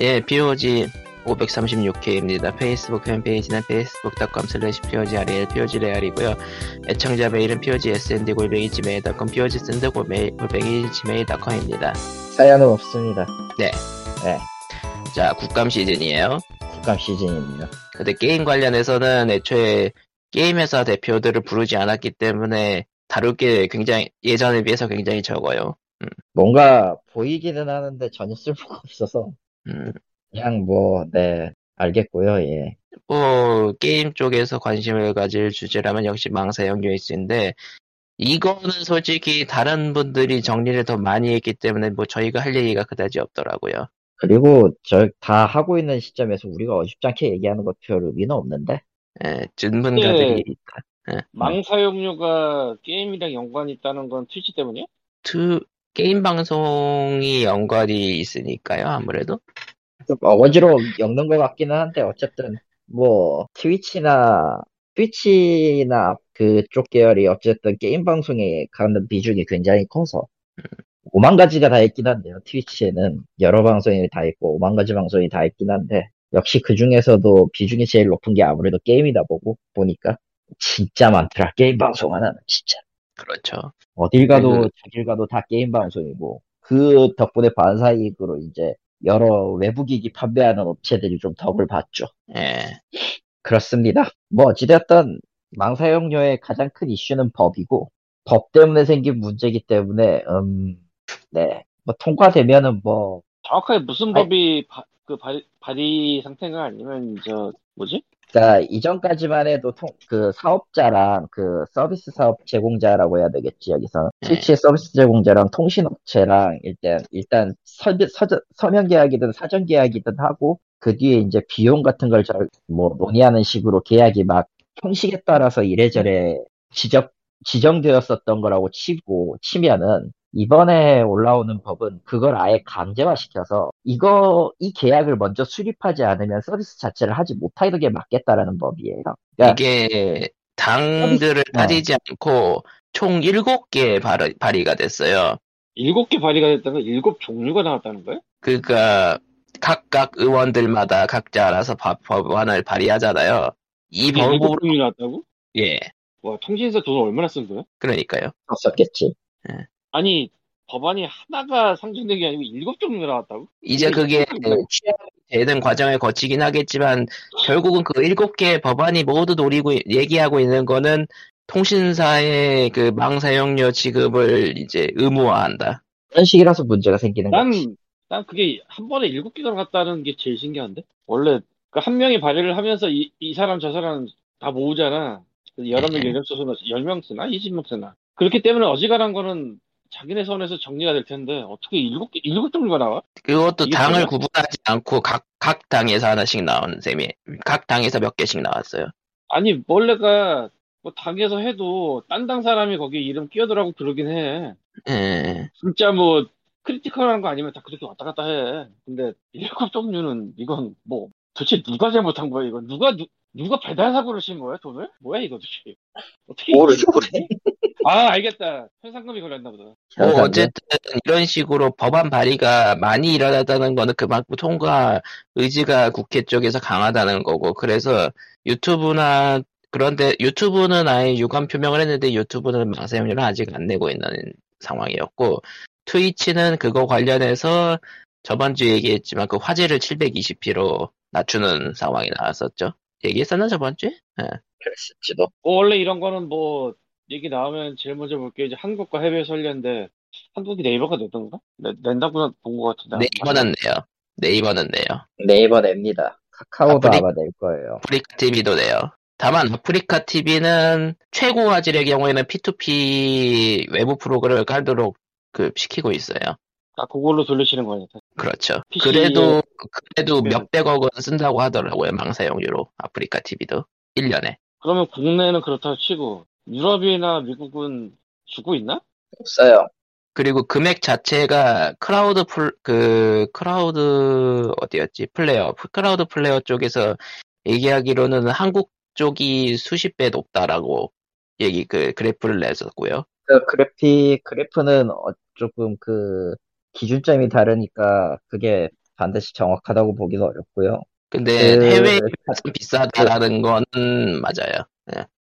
예, POG 536회입니다. 페이스북 팬페이지는 facebook.com slash POGREL, POGREAL이고요. 애청자 메일은 POGSND 골뱅이 gmail.com, POGSND 골뱅이 gmail.com입니다. 사연은 없습니다. 네. 네. 자, 국감 시즌이에요. 국감 시즌입니다. 근데 게임 관련해서는 애초에 게임 회사 대표들을 부르지 않았기 때문에 다룰 게 굉장히, 예전에 비해서 굉장히 적어요. 뭔가 보이기는 하는데 전혀 쓸모가 없어서 음, 그냥 뭐, 네, 알겠고요, 예. 뭐 게임 쪽에서 관심을 가질 주제라면 역시 망사형 US인데 이거는 솔직히 다른 분들이 정리를 더 많이 했기 때문에 뭐 저희가 할 얘기가 그다지 없더라고요. 그리고 저 다 하고 있는 시점에서 우리가 어줍지 않게 얘기하는 것별 의미는 없는데? 예, 전문가들이 있다. 망사용료가 게임이랑 연관이 있다는 건 트위치 때문이야? 투 게임 방송이 연관이 있으니까요 아무래도 좀 어거지로 엮는 것 같기는 한데, 어쨌든, 뭐, 트위치나, 트위치나 그쪽 계열이 어쨌든 게임 방송에 가는 비중이 굉장히 커서, 5만 가지가 다 있긴 한데요. 트위치에는 여러 방송이 다 있고, 5만 가지 방송이 다 있긴 한데, 역시 그 중에서도 비중이 제일 높은 게 아무래도 게임이다 보고, 보니까. 진짜 많더라, 게임 방송 하나는, 진짜. 그렇죠. 어딜 가도, 그- 저길 가도 다 게임 방송이고, 그 덕분에 반사이익으로 이제, 여러 외부 기기 판매하는 업체들이 좀 덕을 봤죠. 예, 그렇습니다. 뭐, 어찌됐든, 망사용료의 가장 큰 이슈는 법이고, 법 때문에 생긴 문제이기 때문에, 음, 네. 뭐, 통과되면은 뭐, 정확하게 무슨 아니- 법이 바, 그 발의, 발의 상태가 아니면 저 뭐지? 그니까, 이전까지만 해도 통, 그 사업자랑 그 서비스 사업 제공자라고 해야 되겠지, 여기서. 네. 트위치의 서비스 제공자랑 통신업체랑 일단, 일단 서, 서, 서면 계약이든 사전 계약이든 하고, 그 뒤에 이제 비용 같은 걸 저, 뭐, 논의하는 식으로 계약이 막 형식에 따라서 이래저래 지적, 지정되었었던 거라고 치고, 치면은, 이번에 올라오는 법은 그걸 아예 강제화시켜서, 이거, 이 계약을 먼저 수립하지 않으면 서비스 자체를 하지 못하는 게 맞겠다라는 법이에요. 그러니까 이게 당들을 어. 가리지 않고 총 7개 발의, 발의가 됐어요. 일곱 개 발의가 됐다는 건 일곱 종류가 나왔다는 거야? 그러니까 각각 의원들마다 각자 알아서 법- 법안을 발의하잖아요. 이 법으로 일곱 종류 나왔다고? 예, 와 통신사 돈을 얼마나 쓴 거야? 그러니까요. 없었겠지. 아니 법안이 하나가 상정된 게 아니고 일곱 종류가 나왔다고? 이제 그게 취합되는 과정을 거치긴 하겠지만 결국은 그 일곱 개 법안이 모두 노리고 얘기하고 있는 거는 통신사의 그 망사용료 지급을 이제 의무화한다. 그런 식이라서 문제가 생기는 난, 거지. 난 그게 한 번에 일곱 개가 나왔다는 게 제일 신기한데? 원래 그 한 명이 발의를 하면서 이, 이 사람 저 사람 다 모으잖아. 여러 명 네. 연령 써서 열명 쓰나? 20명 쓰나? 그렇기 때문에 어지간한 거는 자기네 선에서 정리가 될 텐데 어떻게 일곱 개, 일곱 종류가 나와? 그것도 당을 뭐야? 구분하지 않고 각, 각 당에서 하나씩 나오는 셈이, 각 당에서 몇 개씩 나왔어요. 아니, 원래가 뭐 당에서 해도 딴 당 사람이 거기에 이름 끼어들라고 그러긴 해. 예, 진짜 뭐 critical한 거 아니면 다 그렇게 왔다 갔다 해. 근데 일곱 종류는 이건 뭐 도대체 누가 잘못한 거야 이거? 누가 누, 누가 배달 사고를 친 거야 돈을? 뭐야 이거 도대체? 어떻게 모르죠. 아 알겠다. 현상금이 걸렸나 보다. 뭐? 어쨌든 이런 식으로 법안 발의가 많이 일어났다는 거는 그만큼 통과 의지가 국회 쪽에서 강하다는 거고 그래서 유튜브나 그런데 유튜브는 아예 유감 표명을 했는데 유튜브는 망사용료를 아직 안 내고 있는 상황이었고 트위치는 그거 관련해서 저번 주에 얘기했지만 그 화질을 720p로 낮추는 상황이 나왔었죠. 얘기했었나 저번 주에? 예. 그랬을지도. 뭐 원래 이런 거는 뭐 얘기 나오면 제일 먼저 볼게 이제 한국과 해외 설례인데 한국이 네이버가 냈던가? 내, 낸다고 본 것 같은데. 네이버는 내요. 네이버는 내요. 네이버 냅니다. 카카오도 아프리- 아마 낼 거예요. 아프리카 TV도 내요. 다만 아프리카 TV는 최고 화질의 경우에는 P2P 외부 프로그램을 깔도록 그 시키고 있어요. 아 그걸로 돌리시는 거니까. 그렇죠. PC 에 그래도 그래도 네. 몇백억 원 쓴다고 하더라고요. 망사용료로 아프리카 TV도 1년에. 그러면 국내는 그렇다고 치고 유럽이나 미국은 주고 있나? 없어요. 그리고 금액 자체가 클라우드 풀, 그, 클라우드, 어디였지? 플레어. 클라우드플레어 쪽에서 얘기하기로는 한국 쪽이 수십 배 높다라고 얘기, 그, 그래프를 냈었고요. 그 그래픽, 그래프는 어, 조금 그 기준점이 다르니까 그게 반드시 정확하다고 보기는 어렵고요. 근데 그- 해외에 비싸다라는 거는 맞아요.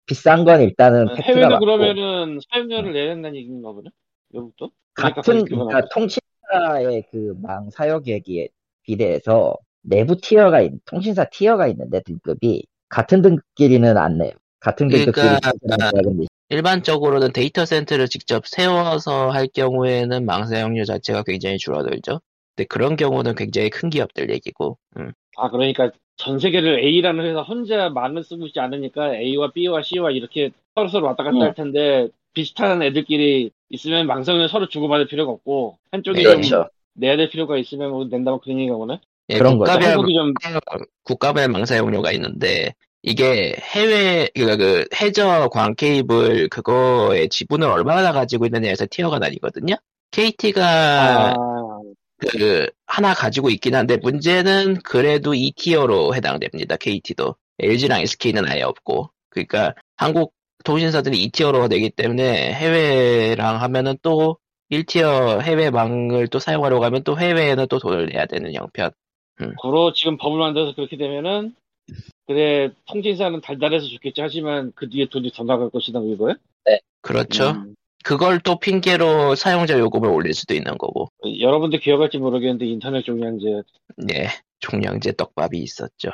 비싼 건 일단은 팩트가 해외도 맞고 그러면은 사용료를 내야 된다는 얘기인가 보네? 외국도? 그러니까 같은 그러니까 통신사의 그 망 사용액에 비례해서 내부 티어가 있, 통신사 티어가 있는데 등급이 같은 등급끼리는 안 내요. 같은 등급끼리 그러니까- 일반적으로는 데이터 센터를 직접 세워서 할 경우에는 망 사용료 자체가 굉장히 줄어들죠. 근데 그런 경우는 굉장히 큰 기업들 얘기고. 음. 아, 그러니까 전 세계를 A라는 회사 혼자 많은 쓰고 있지 않으니까 A와 B와 C와 이렇게 서로 서로 왔다 갔다 음. 할 텐데 비슷한 애들끼리 있으면 망성을 서로 주고받을 필요가 없고 한쪽이 좀 그렇죠. 내야 될 필요가 있으면 뭐 낸다면 그런 얘기가 보네? 예, 그런. 국가별, 좀 국가별 망 사 용료가 있는데 이게 해외 그러니까 그 해저 광 케이블 그거의 지분을 얼마나 가지고 있느냐에서 티어가 나뉘거든요. KT가 아, 그 하나 가지고 있긴 한데 문제는 그래도 2티어로 해당됩니다. KT도 LG랑 SK는 아예 없고 그러니까 한국 통신사들이 2티어로 되기 때문에 해외랑 하면은 또 1티어 해외망을 또 사용하려고 하면 또 해외에는 또 돈을 내야 되는 형편. 그로 지금 법을 만들어서 그렇게 되면은 그래 통신사는 달달해서 좋겠지 하지만 그 뒤에 돈이 더 나갈 것이다 이거야? 그렇죠. 음. 그걸 또 핑계로 사용자 요금을 올릴 수도 있는 거고. 여러분들 기억할지 모르겠는데 인터넷 종량제 네, 종량제 떡밥이 있었죠.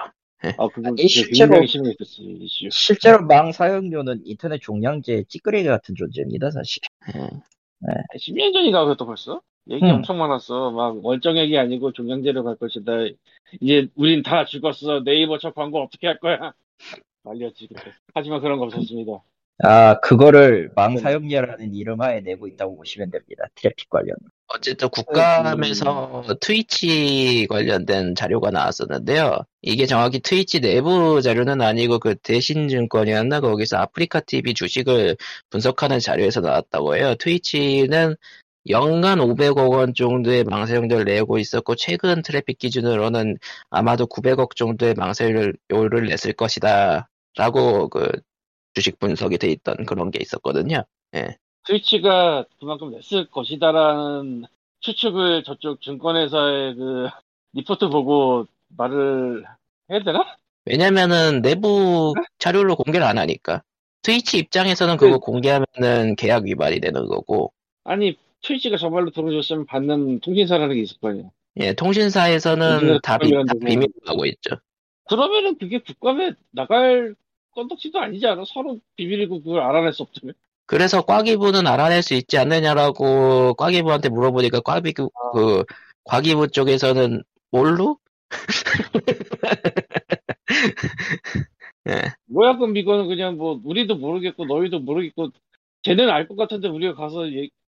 아 그거 아니, 실제로-. 실제로 망 사용료는 인터넷 종량제 찌끄레기 같은 존재입니다, 사실. 예. 10년 전인가 그것도 벌써? 얘기 음. 엄청 많았어. 막 월정액이 아니고 종량제로 갈 것이다. 이제 우린 다 죽었어. 네이버 저 광고 어떻게 할 거야? 난리였지 그때. 하지만 그런 거 없었습니다. 아, 그거를 망 네. 사용료라는 이름 하에 내고 있다고 보시면 됩니다. 트래픽 관련. 어쨌든 국감에서 트위치 관련된 자료가 나왔었는데요. 이게 정확히 트위치 내부 자료는 아니고 그 대신증권이었나 거기서 아프리카 TV 주식을 분석하는 자료에서 나왔다고 해요. 트위치는 연간 500억 원 정도의 망사용료를 내고 있었고 최근 트래픽 기준으로는 아마도 900억 정도의 망사용료를 냈을 것이다. 라고 그 주식 분석이 돼 있던 그런 게 있었거든요. 트위치가 그만큼 냈을 것이다라는 추측을 저쪽 증권회사의 그 리포트 보고 말을 해야 되나? 왜냐면은 내부 자료를 공개를 안 하니까. 트위치 입장에서는 그거 그- 공개하면은 계약 위반이 되는 거고, 아니 트위치가 정말로 돈을 줬으면 받는 통신사라는 게 있을 거 아니야. 예, 통신사에서는 다, 비, 다 비밀로 하고 있죠. 그러면은 그게 국감에 나갈 건덕지도 아니지 않아? 서로 비밀이고 그걸 알아낼 수 없다면? 그래서 꽈기부는 알아낼 수 있지 않느냐라고 꽈기부한테 물어보니까 꽈기부, 아. 그, 과기부 쪽에서는 뭘로? 예, 뭐야 그럼 이거는 그냥 뭐 우리도 모르겠고 너희도 모르겠고 쟤는 알 것 같은데 우리가 가서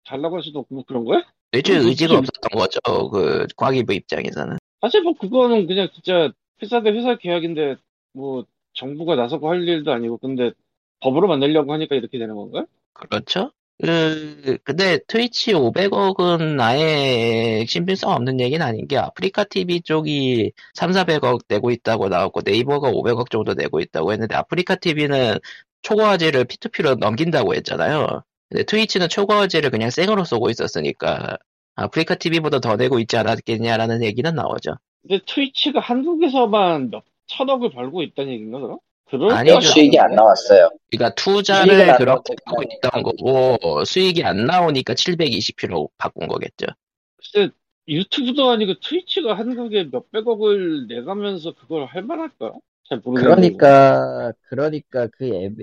얘 달라고 할 수도 없고 뭐 그런 거야? 애초에 의지가. 없었던 거죠. 그, 꽈기부 입장에서는. 사실 뭐 그거는 그냥 진짜 회사 대 회사 계약인데 뭐 정부가 나서고 할 일도 아니고 근데 법으로 만들려고 하니까 이렇게 되는 건가? 그렇죠? 그, 근데 트위치 500억은 아예 신빙성 없는 얘기는 아닌 게 아프리카 TV 쪽이 3, 400억 내고 있다고 나왔고 네이버가 500억 정도 내고 있다고 했는데 아프리카 TV는 초과화제를 P2P로 넘긴다고 했잖아요. 근데 트위치는 초과화제를 그냥 생으로 쏘고 있었으니까 아프리카 TV보다 더 내고 있지 않았겠냐라는 얘기는 나오죠. 근데 트위치가 한국에서만 몇 천억을 벌고 있다는 얘기인가 그럼? 것 수익이 안? 나왔어요. 그러니까 투자를 안 그렇게 하고 있던 거고 수익이 안 나오니까 720p로 바꾼 거겠죠. 글쎄 유튜브도 아니고 트위치가 한국에 몇백억을 내가면서 그걸 할 만할까? 잘 모르겠는데. 그러니까, 그러니까 그 앱,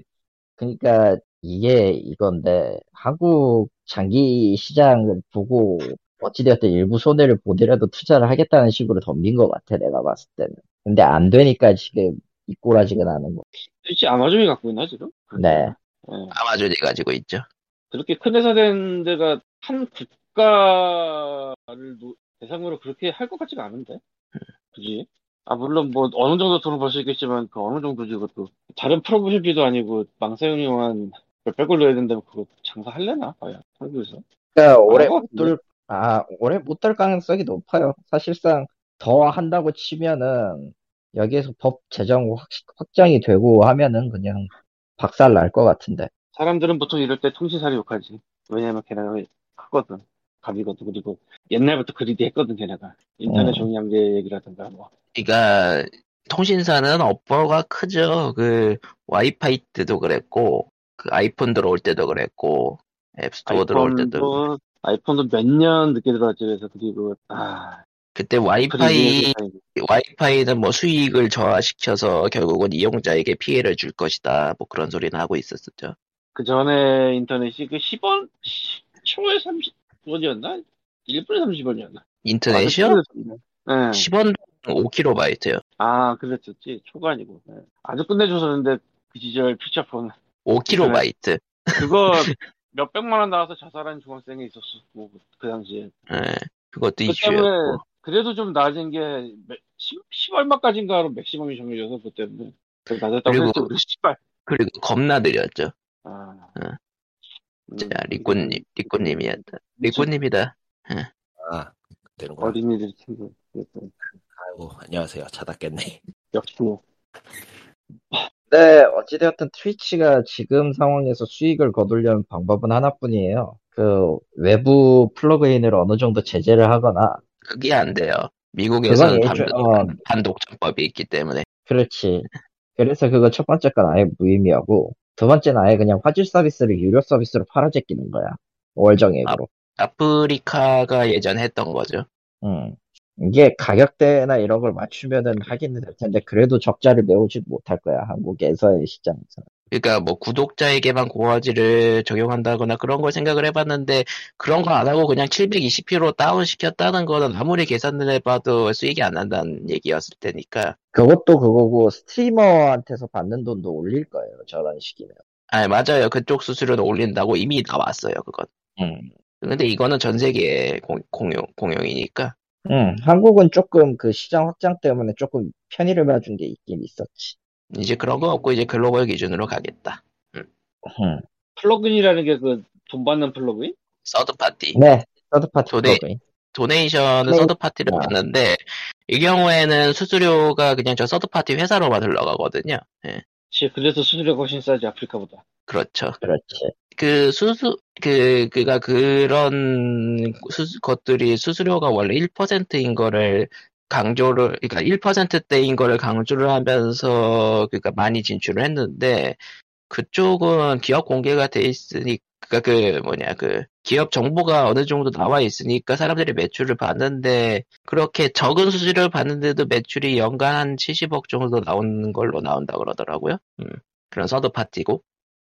그러니까 이게 이건데, 한국 장기 시장을 보고, 어찌되었든 일부 손해를 보더라도 투자를 하겠다는 식으로 덤빈 것 같아, 내가 봤을 때는. 근데 안 되니까 지금 이꼬라지가 나는 거. 트위치 아마존이 갖고 있나 지금? 네. 예. 아마존이 가지고 있죠. 그렇게 큰 회사 된 데가 한 국가를 노- 대상으로 그렇게 할 것 같지가 않은데. 그지? 아, 물론 뭐 어느 정도 돈을 벌 수 있겠지만 그 어느 정도지 그것도. 다른 프로모션비도 아니고 망사용료만 몇백을 넣어야 된다면 그거 장사할래나? 과연 한국에서? 그러니까 올해 것못 같은데? 돌, 아, 올해 못돌 가능성이 높아요. 사실상 더 한다고 치면은, 여기에서 법 제정 확, 확정이 되고 하면은 그냥 박살 날 것 같은데. 사람들은 보통 이럴 때 통신사를 욕하지. 왜냐면 걔네가 크거든. 갑이거든. 그리고 옛날부터 그리디 했거든, 걔네가. 인터넷 어. 종량제 얘기라든가 뭐. 그러니까 통신사는 업버가 크죠. 그 와이파이 때도 그랬고 그 아이폰 들어올 때도 그랬고 앱스토어 들어올 때도 아이폰도, 몇 년 늦게 들어왔지. 그래서 그리고, 아, 그때 그리디 와이파이 와이파이는 뭐 수익을 저하시켜서 결국은 이용자에게 피해를 줄 것이다. 뭐 그런 소리는 하고 있었었죠. 그 전에 인터넷이 그 10원, 초에 30원이었나? 1분에 30원이었나? 인터넷이요? 네. 10원 5kb요. 아, 그랬었지. 초가 아니고. 네. 아주 끝내줬었는데, 그 시절 피처폰. 5kb. 그거 몇 백만 원 나와서 자살한 중학생이 있었어. 뭐, 그 당시에. 예, 그것도 그 때문에, 이슈였고. 그래도 좀 낮은 게, 10, 10 얼마까지인가로 맥시멈이 정해져서, 그 때문에. 그 낮았다고 그리고- 씨발. 그리고 겁나 느렸죠. 아. 응. 음, 자, 리꼬님, 리꼬님이었다. 리꼬님이다. 아, 되는구나. 어린이들 친구. 아이고, 안녕하세요. 찾았겠네. 역시 뭐. 네, 어찌되었든 트위치가 지금 상황에서 수익을 거두려는 방법은 하나뿐이에요. 그 외부 플러그인을 어느 정도 제재를 하거나, 그게 안 돼요. 미국에서는 그건 예전- 반, 어. 반독점법이 있기 때문에. 그렇지. 그래서 그거 첫 번째 건 아예 무의미하고, 두 번째는 아예 그냥 화질 서비스를 유료 서비스로 팔아제끼는 거야. 월정액으로. 아 프리카가 예전에 했던 거죠. 음. 이게 가격대나 이런 걸 맞추면은 하기는 될 텐데, 그래도 적자를 메우지 못할 거야, 한국에서의 시장에서. 그러니까 뭐 구독자에게만 고화질을 적용한다거나 그런 걸 생각을 해봤는데 그런 거 안 하고 그냥 720p로 다운 시켰다는 거는 아무리 계산을 해봐도 수익이 안 난다는 얘기였을 테니까. 그것도 그거고, 스트리머한테서 받는 돈도 올릴 거예요, 저런 식이면. 아 맞아요. 그쪽 수수료는 올린다고 이미 나왔어요. 그건. 음. 근데 이거는 전 세계 공, 공용 공용이니까. 음, 한국은 조금 그 시장 확장 때문에 조금 편의를 봐준 게 있긴 있었지. 이제 그런 거 없고 이제 글로벌 기준으로 가겠다. 음. plugin이라는 게 그 돈 받는 plugin? third party. 네, third party dona- plugin. donation은 네. third party를 아. 받는데 이 경우에는 수수료가 그냥 저 third party 회사로만 흘러가거든요. 예. 그래서 수수료가 훨씬 싸지, 아프리카보다. 그렇죠. 그렇지. 그 수수 그 그가 그런 수수 것들이 수수료가 원래 1%인 거를 강조를 그러니까 1%대인 거를 강조를 하면서 그러니까 많이 진출을 했는데 그쪽은 기업 공개가 돼 있으니까 그 뭐냐 그 기업 정보가 어느 정도 나와 있으니까 사람들이 매출을 받는데 그렇게 적은 수수료를 받는데도 매출이 연간 한 70억 정도 나오는 걸로 나온다 그러더라고요. 음, 그런 서드 파티고.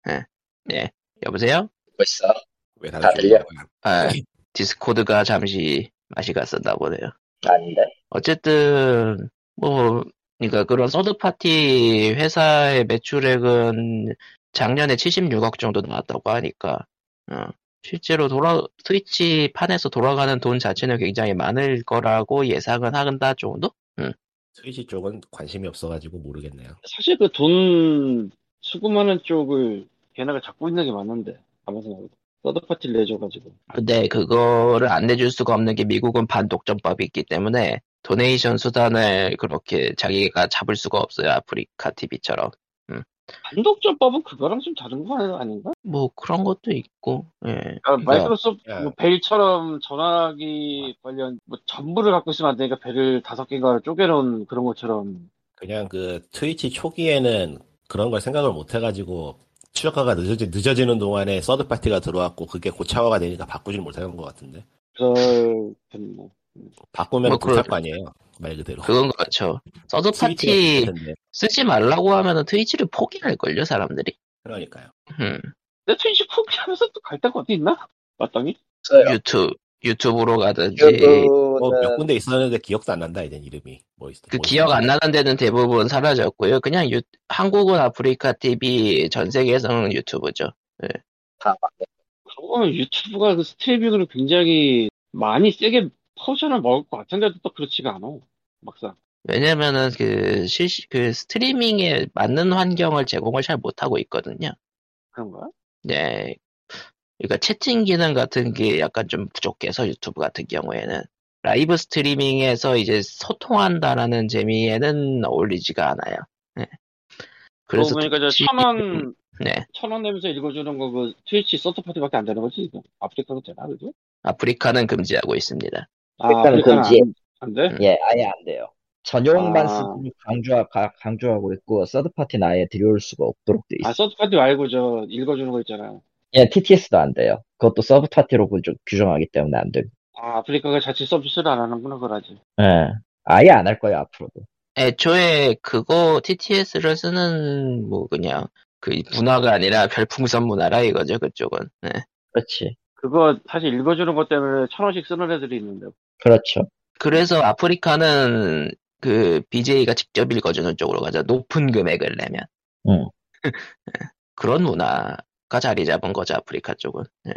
예. 예. 여보세요? 벌써. 왜다 다들 들려? 아, 디스코드가 잠시 맛이 갔었나 보네요. 아닌데? 어쨌든 뭐 그러니까 그런 third party 회사의 매출액은 작년에 76억 정도 나왔다고 하니까 어, 실제로 돌아 트위치 판에서 돌아가는 돈 자체는 굉장히 많을 거라고 예상은 한다 정도? 스위치 쪽은 관심이 없어가지고 모르겠네요. 사실 그 돈 수금하는 쪽을 걔네가 잡고 있는 게 맞는데, 아무 생각해도. 서드파티를 내줘가지고. 근데 그거를 안 내줄 수가 없는 게 미국은 반독점법이 있기 때문에 도네이션 수단을 그렇게 자기가 잡을 수가 없어요 아프리카 TV처럼 반독점법은 그거랑 좀 다른 거 아닌가? 뭐 그런 것도 있고 예. 아, 마이크로소프트 야. 뭐 벨처럼 전화기 관련 뭐 전부를 갖고 있으면 안 되니까 벨을 다섯 개인가를 쪼개놓은 그런 것처럼 그냥 그 트위치 초기에는 그런 걸 생각을 못 해가지고 추적화가 늦어지, 늦어지는 동안에 서드 파티가 들어왔고 그게 고착화가 되니까 바꾸질 못하는 것 같은데 그렇겠네. 바꾸면 뭐 그럴- 거 아니에요 말 그대로 그건 그렇죠 third party. 쓰지 말라고 하면은 트위치를 포기할 걸요 사람들이 그러니까요 음, 내 트위치 포기하면서 또 갈 데가 어디 있나? 마땅히? 유튜브 유튜브로 가든지 뭐 몇 군데 있었는데 기억도 안 난다 이젠 이름이 뭐 있어 그뭐 기억 안? 나는 데는 대부분 사라졌고요 그냥 유- 한국은 아프리카 TV 전 세계에서는 유튜브죠 다 맞네. 그러면 유튜브가 그 스트리밍으로 굉장히 많이 세게 포션을 먹을 것 같은데도 또 그렇지가 않아. 막상. 왜냐면은 그 실시 그 스트리밍에 맞는 환경을 제공을 잘 못하고 있거든요. 그런가? 네. 그러니까 채팅 기능 같은 게 약간 좀 부족해서 유튜브 같은 경우에는 라이브 스트리밍에서 이제 소통한다라는 재미에는 어울리지가 않아요. 네. 그래서 보니까 저 천원, 네. 천원 내면서 읽어주는 거 그 트위치 서드파티밖에 안 되는 거지 이거 아프리카도 되나 그죠? 아프리카는 금지하고 있습니다. 아, 아프리카는 아프리카는 금지. 안, 안 돼? 예, 아예 안 돼요. 전용만 아. 쓰도록 강조, 가- 강조하고 있고, 서드파티는 아예 들여올 수가 없도록 돼아 있어요. third party 말고 저 읽어주는 거 있잖아. 예, TTS도 안 돼요. 그것도 서브 파티로 규정- 규정하기 때문에 안 돼요. 아 아프리카가 자체 서비스를 안 하는구나 그러지. 예, 아예 안 할 거예요, 앞으로도. 애초에 그거 TTS를 쓰는 뭐 그냥 그 문화가 아니라 별풍선 문화라 이거죠 그쪽은. 네. 그렇지. 그거 사실 읽어주는 것 때문에 천 원씩 쓰는 애들이 있는데. 그렇죠. 그래서 아프리카는 그 BJ가 직접 읽어주는 쪽으로 가죠. 높은 금액을 내면. 응. 그런 문화 가 자리 잡은 거죠, 아프리카 쪽은. 예.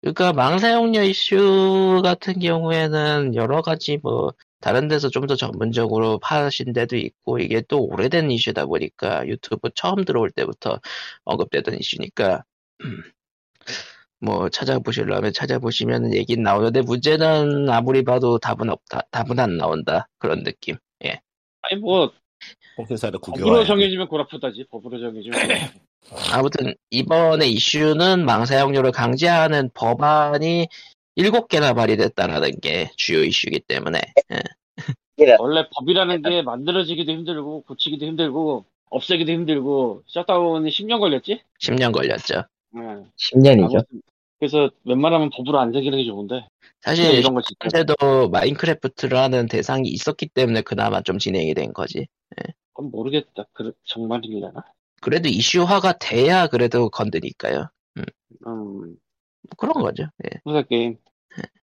그러니까 망사용료 이슈 같은 경우에는 여러 가지 뭐 다른 데서 좀 더 전문적으로 파신 데도 있고 이게 또 오래된 이슈다 보니까 유튜브 처음 들어올 때부터 언급되던 이슈니까 뭐 찾아보시려면 찾아보시면 얘긴 나오는데 문제는 아무리 봐도 답은 없다 답은 안 나온다 그런 느낌 아니 뭐 통신사를 법으로. 정해지면 골아프다지. 법으로 정해지면. 아무튼 이번에 이슈는 망사용료를 강제하는 법안이 7개나 발의됐다라는 게 주요 이슈이기 때문에 예. 원래 법이라는 게 만들어지기도 힘들고 고치기도 힘들고 없애기도 힘들고 셧다운이 10년 걸렸지? 10년 걸렸죠. 네. 10년이죠. 아무튼 그래서 웬만하면 법으로 안 새기는 게 좋은데 사실 이런 거 현재도 마인크래프트라는 대상이 있었기 때문에 그나마 좀 진행이 된 거지. 그건 모르겠다. 그 정말이려나? 그래도 이슈화가 돼야 그래도 건드니까요. 음, 뭐 그런 거죠. 예. 후세 게임.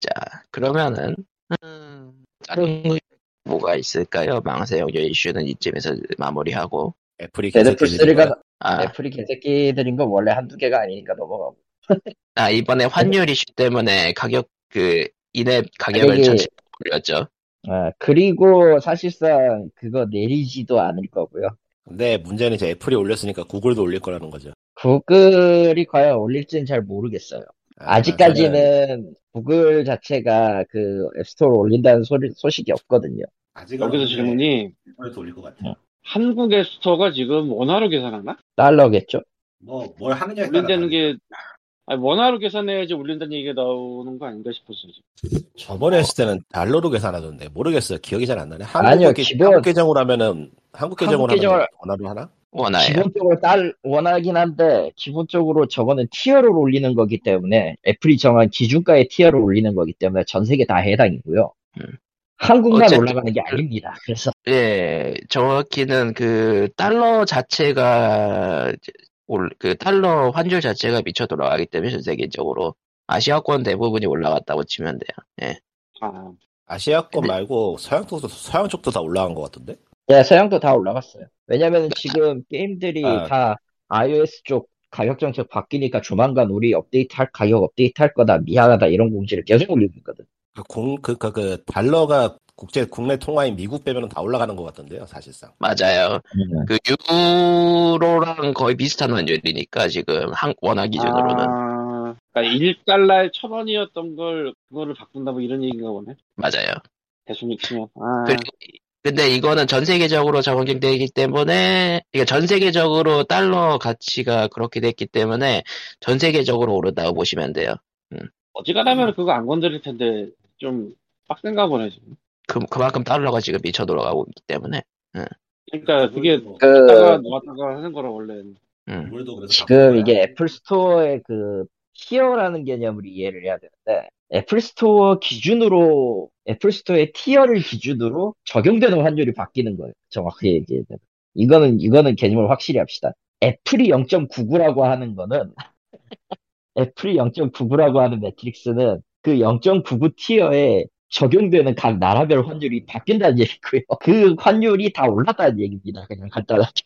자, 그러면은 음, 다른 거 뭐가 있을까요? 망사용료 이슈는 이쯤에서 마무리하고 애플이 데드풀 개새끼들이 3가 아, 애플이 개새끼들인 건 원래 한두 개가 아니니까 넘어가고. 아, 이번에 환율 이슈 때문에 가격 그 인앱 가격을 전체 올렸죠. 아, 그리고 사실상 그거 내리지도 않을 거고요. 근데 문제는 이제 애플이 올렸으니까 구글도 올릴 거라는 거죠. 구글이 과연 올릴지는 잘 모르겠어요. 아, 아직까지는 구글 자체가 그 앱스토어를 올린다는 소리, 소식이 없거든요. 아직은 여기서 질문이 애플도 올릴 것 같아요. 한국의 스토어가 지금 원화로 계산하나? 달러겠죠? 뭐 뭘 하느냐에 따라 올린다는. 게 아니, 원화로 계산해야지 올린다는 얘기가 나오는 거 아닌가 싶었어요. 지금. 저번에 했을 때는 달러로 계산하던데 모르겠어요. 기억이 잘 안 나네. 아니요, 한국, 계- 기본- 한국 계정으로 하면은 한국 계정으로 한국 계정을- 하면 원화로 하나? 원화예요. 기본적으로 딸 원하긴 한데 기본적으로 저거는 티어를 올리는 거기 때문에 애플이 정한 기준가의 티어를 올리는 거기 때문에 전 세계 다 해당이고요. 음. 한국만 어쨌든 올라가는 게 아닙니다. 그래서 예, 정확히는 그 달러 자체가 올- 그 달러 환율 자체가 미쳐 돌아가기 때문에 전 세계적으로 아시아권 대부분이 올라갔다고 치면 돼요. 아, 아시아권 근데- 말고 서양 쪽도 서양 쪽도 다 올라간 것 같던데. 예, 서양도 다 올라갔어요. 왜냐면 지금 게임들이 아. 다 iOS 쪽 가격 정책 바뀌니까 조만간 우리 업데이트 할 가격 업데이트 할 거다 미안하다 이런 공지를 계속 올리고 있거든. 그 공, 그, 그, 그, 달러가 국제, 국내 통화인 미국 빼면은 다 올라가는 것 같던데요, 사실상. 맞아요. 음. 그 유로랑 거의 비슷한 환율이니까 지금 한 원화 기준으로는 아, 그러니까 1달러에 1000원이었던 걸 그거를 바꾼다 뭐 이런 얘기인가 보네. 맞아요. 대충 치면. 아, 그- 근데 이거는 전 세계적으로 적용되기 때문에 그러니까 전 세계적으로 달러 가치가 그렇게 됐기 때문에 전 세계적으로 오른다고 보시면 돼요. 어지간하면 그거 안 건드릴 텐데 좀 빡센가 보네 지금. 그, 그만큼 달러가 지금 미쳐 돌아가고 있기 때문에. 그러니까 그게 그 갔다가 놓았다가 하는 거라 원래는. 음. 지금 이게 애플 스토어의 그 tier라는 개념을 이해를 해야 되는데 애플 스토어 기준으로 애플 스토어의 tier를 기준으로 적용되는 환율이 바뀌는 거예요. 정확히 얘기해야 돼. 이거는 이거는 개념을 확실히 합시다. 애플이 0.99라고 하는 거는 애플이 0.99라고 하는 매트릭스는 그 0.99 티어에 적용되는 각 나라별 환율이 바뀐다는 얘기고요. 그 환율이 다 올랐다는 얘기입니다. 그냥 간단하게.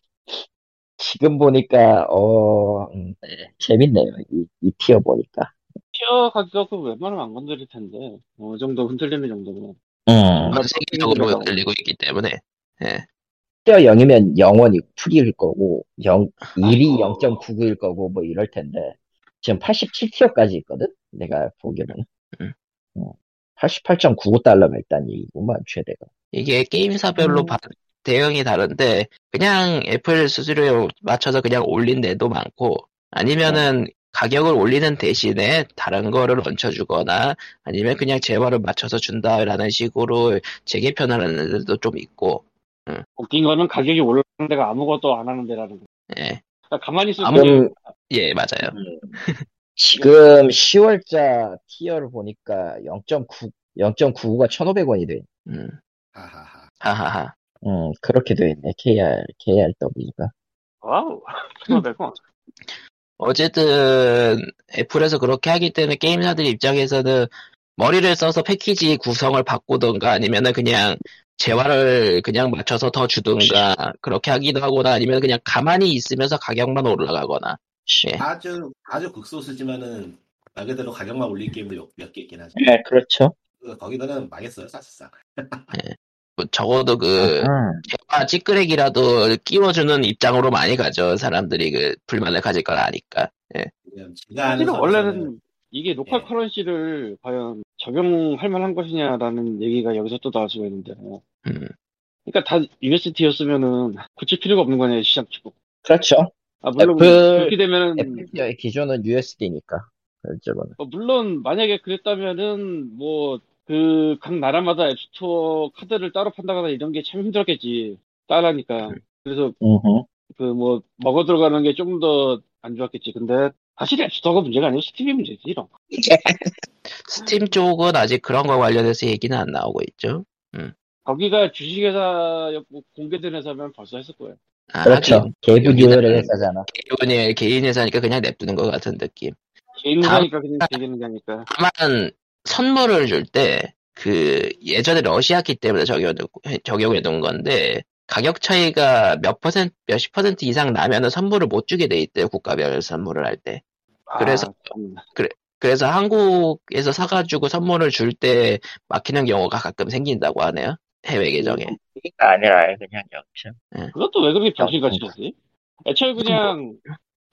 지금 보니까 어 음, 네, 재밌네요. 이, 이 티어 보니까. 티어 가격은 웬만하면 안 건드릴 텐데 어느 정도 흔들리는 정도면. 음. 전 세계적으로 흔들리고 있기 때문에. 티어 0이면 0원이 풀일 거고 0 1이 아이고. 0.99일 거고 뭐 이럴 텐데 지금 87티어까지 있거든. 내가 보기에는. 음. 88.99달러면 일단 얘기구만 최대가. 이게 게임사별로 음. 바, 대응이 다른데 그냥 애플 수수료에 맞춰서 그냥 올린 데도 많고 아니면은 가격을 올리는 대신에 다른 거를 얹혀주거나 아니면 그냥 제어를 맞춰서 준다라는 식으로 재개편을 하는 데도 좀 있고 웃긴 거는 가격이 올라가는 데가 아무것도 안 하는 데라는 거. 예, 그러니까 가만히 있을 아무- 예 맞아요 음, 지금 10월자 tier를 보니까 0.9, 0.99가 1,500원이 돼. 음, 하하하. 하하하 음, 그렇게 돼 있네. KR, KRW가. 와우. 생각되고. 어쨌든 애플에서 그렇게 하기 때문에 게임사들 입장에서는 머리를 써서 패키지 구성을 바꾸던가 아니면은 그냥 재화를 그냥 맞춰서 더 주던가 그렇게 하기도 하거나 아니면 그냥 가만히 있으면서 가격만 올라가거나 예. 아주 아주 극소수지만은 말 그대로 가격만 올린 게임도 몇 개 있긴 하죠. 네, 그렇죠. 그- 거기서는 망했어요 사실상. 뭐 적어도 그 음, 재화 찌끄레기라도 끼워주는 입장으로 많이 가죠 사람들이 그 불만을 가질 걸 아니까 아는 사실은 원래는 이게 로컬 예. 커런시를 과연 적용할 만한 것이냐라는 얘기가 여기서 또 나올 수가 있는데. 음, 그러니까 다 USD였으면은 굳이 필요가 없는 거냐 시장 치고. 그렇죠. 아 물론 애플- 그렇게 되면은 애플 기존은 USD니까. 결정은. 어, 물론 만약에 그랬다면은 뭐 그 각 나라마다 앱스토어 카드를 따로 판다거나 이런 게 참 힘들었겠지 따라하니까 그래서 음흠. 그뭐 먹어 들어가는 게 조금 더안 좋았겠지 근데 사실 앱스토어가 문제가 아니고 스팀이 문제지 이런 거. 스팀 쪽은 아직 그런 거 관련해서 얘기는 안 나오고 있죠 거기가 주식회사였고 공개된 회사면 벌써 했을 거예요 아, 그렇죠. 개부 듀얼의 회사잖아. 개인의 개인 회사니까 그냥 냅두는 것 같은 느낌 개인 회사니까 그냥 아니까 다만 선물을 줄 때 그 예전에 러시아기 때문에 적용 적용해 둔 건데 가격 차이가 몇 퍼센트 몇십 퍼센트 이상 나면은 선물을 못 주게 돼 있대요 국가별 선물을 할 때. 그래서- 아, 참. 그래서 한국에서 사가지고 선물을 줄 때 막히는 경우가 가끔 생긴다고 하네요 해외 계정에. 이게 아니라 그냥 영점. 그것도 왜 그렇게 병신같이 어, 하지? 애초에 그냥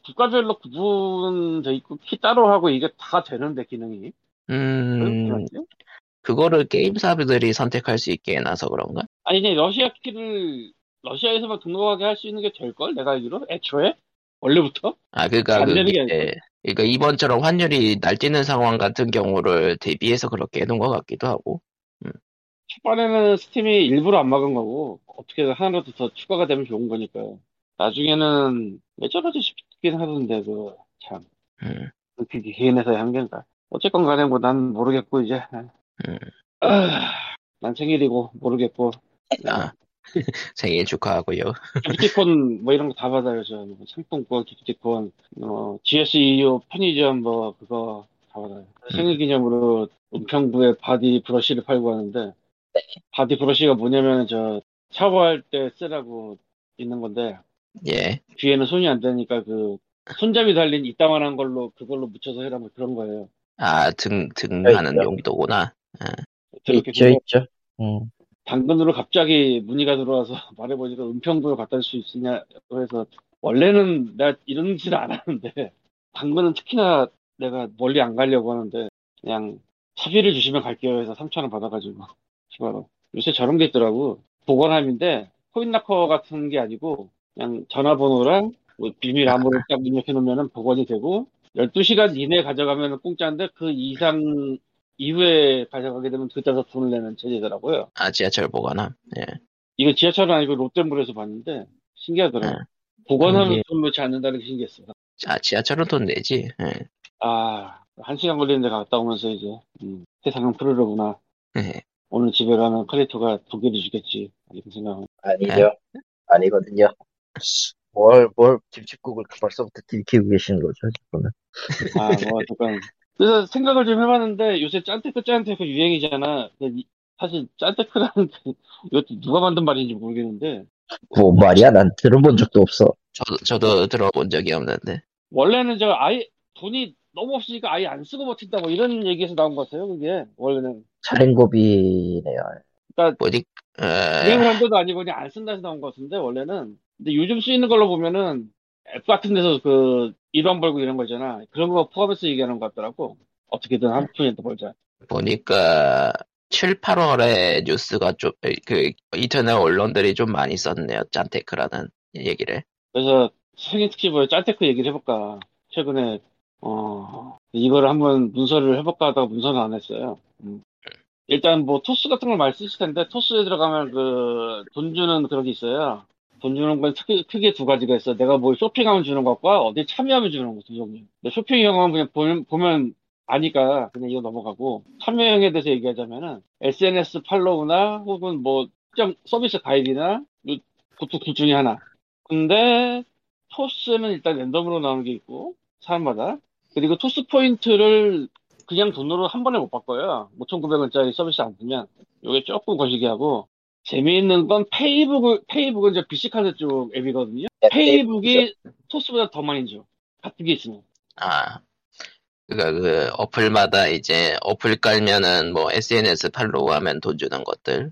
국가별로 구분돼 있고 키 따로 하고 이게 다 되는데 기능이 왜 음? 그거를 게임사들이 선택할 수 있게 해놔서 그런가? 아니 이제 러시아 키를 러시아에서만 등록하게 할 수 있는 게 될 걸 내가 알기로 애초에 원래부터 아 그러니까 그게 아니고. 그러니까 이번처럼 환율이 날뛰는 상황 같은 경우를 대비해서 그렇게 해놓은 것 같기도 하고. 초반에는 스팀이 일부러 안 막은 거고 어떻게 하나라도 더 추가가 되면 좋은 거니까 나중에는 왜 저러지 싶긴 하던데 그참. 음. 그게 개인 회사의 한계인가. 어쨌건 간에 뭐 난 모르겠고 이제. 음. 아, 난 생일이고 모르겠고. 아, 생일 축하하고요. 기프티콘 뭐 이런 거 다 받아요 저. 뭐 상품권 기프티콘 어 GS25 편의점 뭐 그거 다 받아요. 생일 기념으로 은평구에 body brush를 팔고 하는데 body brush가 뭐냐면 저 샤워할 때 쓰라고 있는 건데 예. 뒤에는 손이 안 되니까 그 손잡이 달린 이따만한 걸로 그걸로 묻혀서 해라 뭐 그런 거예요 아, 등, 등하는. 용도구나. 이렇게 있죠, 그거 있죠. 음. 당근으로 갑자기 문의가 들어와서 말해보니까 은평구에 갖다 줄 수 있으냐고 해서 원래는 내가 이런 짓을 안 하는데 당근은 특히나 내가 멀리 안 가려고 하는데 그냥 차비를 주시면 갈게요 해서 3천원 받아가지고 추가로 요새 저런 게 있더라고 보관함인데 코인락커 같은 게 아니고 그냥 전화번호랑 뭐 비밀 암호를 딱 입력해 놓으면 복원이 되고 12시간 이내에 가져가면 공짜인데 그 이상 이후에 가져가게 되면 그때서 돈을 내는 체제더라고요. 아, 지하철 보관함. 예. 이거 지하철은 아니고 롯데몰에서 봤는데 신기하더라고. 네. 보관하면 돈 넣지 않는다는 게 신기했어. 아, 지하철은 돈 내지. 예. 아, 한 시간 걸리는데 갔다 오면서 이제 음, 세상은 푸르르구나. 예. 오늘 집에 가면 두 개를 주겠지. 이런 생각은. 아니죠. 아니거든요. 뭘, 뭘, 김치국을 벌써부터 들키고 계시는 거죠, 지금은. 아, 뭐 잠깐. 그래서 생각을 좀 해봤는데 요새 짠테크 짠테크 유행이잖아. 이- 사실 짠테크라는 게 이것도 누가 만든 말인지 모르겠는데 뭐 말이야? 난 들어본 적도 없어. 저도, 저도 들어본 적이 없는데. 원래는 저 아예 돈이 너무 없으니까 아예 안 쓰고 버틴다 뭐 이런 얘기에서 나온 것 같아요. 그게 원래는. 차량고비네요. 뭐지, 어, 유행을 한 데도 아니고 그냥 안 쓴다 해서 나온 것 같은데 원래는 근데 요즘 쓰이는 걸로 보면은 앱 같은 데서 그 일원 벌고 이런 거 있잖아 그런 거 포함해서 얘기하는 것 같더라고 어떻게든 한 푼이라도 벌자 보니까, 7, 8월에 뉴스가 좀, 그, 인터넷 언론들이 좀 많이 썼네요. 짠테크라는 얘기를. 그래서 생일 특집을 짤테크 얘기를 해볼까. 최근에 어 이거를 한번 문서를 해볼까 하다가 문서는 안 했어요. 음. 일단 뭐 토스 같은 걸 많이 쓰실 텐데 토스에 들어가면 그 돈 주는 그런 게 있어요. 돈 주는 건 크게, 크게 두 가지가 있어. 내가 뭐 쇼핑하면 주는 것과 어디 참여하면 주는 것 두 종류. 쇼핑형은 그냥 보면, 보면 아니까 그냥 이거 넘어가고 참여형에 대해서 얘기하자면은 SNS 팔로우나 혹은 뭐 특정 서비스 가입이나 뭐 그것도 둘 중에 하나. 근데 토스는 일단 랜덤으로 나오는 게 있고 사람마다 그리고 토스 포인트를 그냥 돈으로 한 번에 못 바꿔요. 5,900원짜리 서비스 안 쓰면 이게 조금 거시기 하고 재미있는 건 페이북을 페이북은 이제 BC카드 쪽 앱이거든요. 페이북이 토스보다 더 많이 줘. 같은 게 있으면. 아, 그니까 그 어플마다 이제 어플 깔면은 뭐 SNS follow 하면 돈 주는 것들.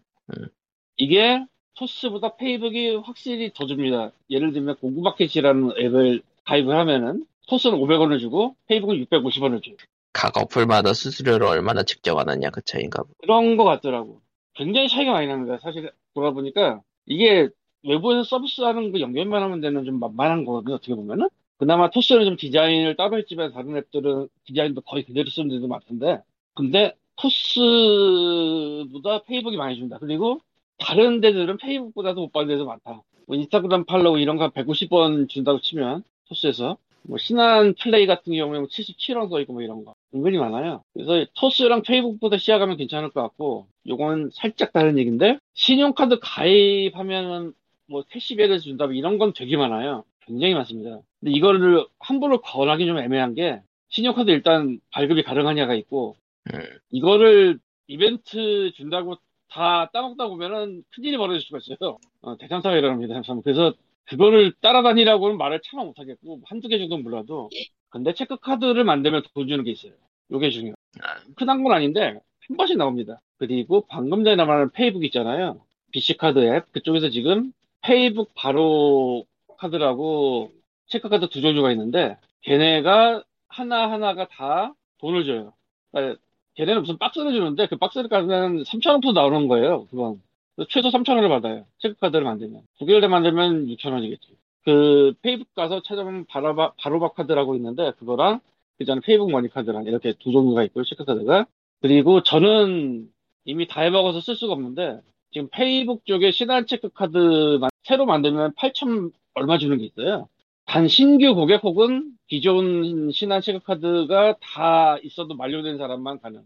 이게 토스보다 페이북이 확실히 더 줍니다. 예를 들면 고구마켓이라는 앱을 가입을 하면은 토스는 500원을 주고 페이북은 650원을 줘요. 각 어플마다 수수료를 얼마나 측정하느냐 그 차이인가 보. 그런 거 같더라고. 굉장히 차이가 많이 납니다. 사실 돌아보니까 이게 외부에서 서비스하는 거 연결만 하면 되는 좀 만만한 거거든요. 어떻게 보면은. 그나마 토스는 좀 디자인을 따로 했지만 다른 앱들은 디자인도 거의 그대로 쓰는 데도 많던데. 근데 토스보다 페이북이 많이 준다. 그리고 다른 데들은 페이북보다도 못 받는 데도 많다. 뭐 인스타그램 follow 이런 거한 150원 준다고 치면 토스에서 뭐 신한 플레이 같은 경우에 77원 써 있고 뭐 이런 거 은근히 많아요. 그래서 토스랑 페이북보다 시작하면 괜찮을 것 같고 요건 살짝 다른 얘기인데 신용카드 가입하면은 뭐 캐시백을 준다 뭐 이런 건 되게 많아요. 굉장히 많습니다. 근데 이거를 함부로 권하기 좀 애매한 게 신용카드 일단 발급이 가능하냐가 있고 음. 이거를 이벤트 준다고 다 따먹다 보면은 큰일이 벌어질 수가 있어요. 어, 대참사회라는 겁니다. 그래서 그거를 따라다니라고는 말을 차마 못하겠고 한두 개 정도는 몰라도 근데 체크카드를 만들면 돈 주는 게 있어요. 요게 중요해요. 아. 흔한 건 아닌데 한 번씩 나옵니다. 그리고 방금 전에 말한 페이북 있잖아요. BC카드 앱 그쪽에서 지금 페이북 바로 카드라고 체크카드 두 종류가 있는데 걔네가 하나하나가 다 돈을 줘요. 그러니까 걔네는 무슨 박스를 주는데 그 박스를 가면 3,000원부터 나오는 거예요. 그건. 최소 3,000원을 받아요. 체크카드를 만들면. 두 개를 만들면 6,000원이겠지. 그 페이북 가서 찾아보면 바로바, 바로바 카드라고 있는데 그거랑 그 전에 페이북 머니 카드랑 이렇게 두 종류가 있고요. 체크카드가. 그리고 저는 이미 다 해먹어서 쓸 수가 없는데 지금 페이북 쪽에 신한 체크카드만 새로 만들면 8천 얼마 주는 게 있어요. 단 신규 고객 혹은 기존 신한 체크카드가 다 있어도 만료된 사람만 가능.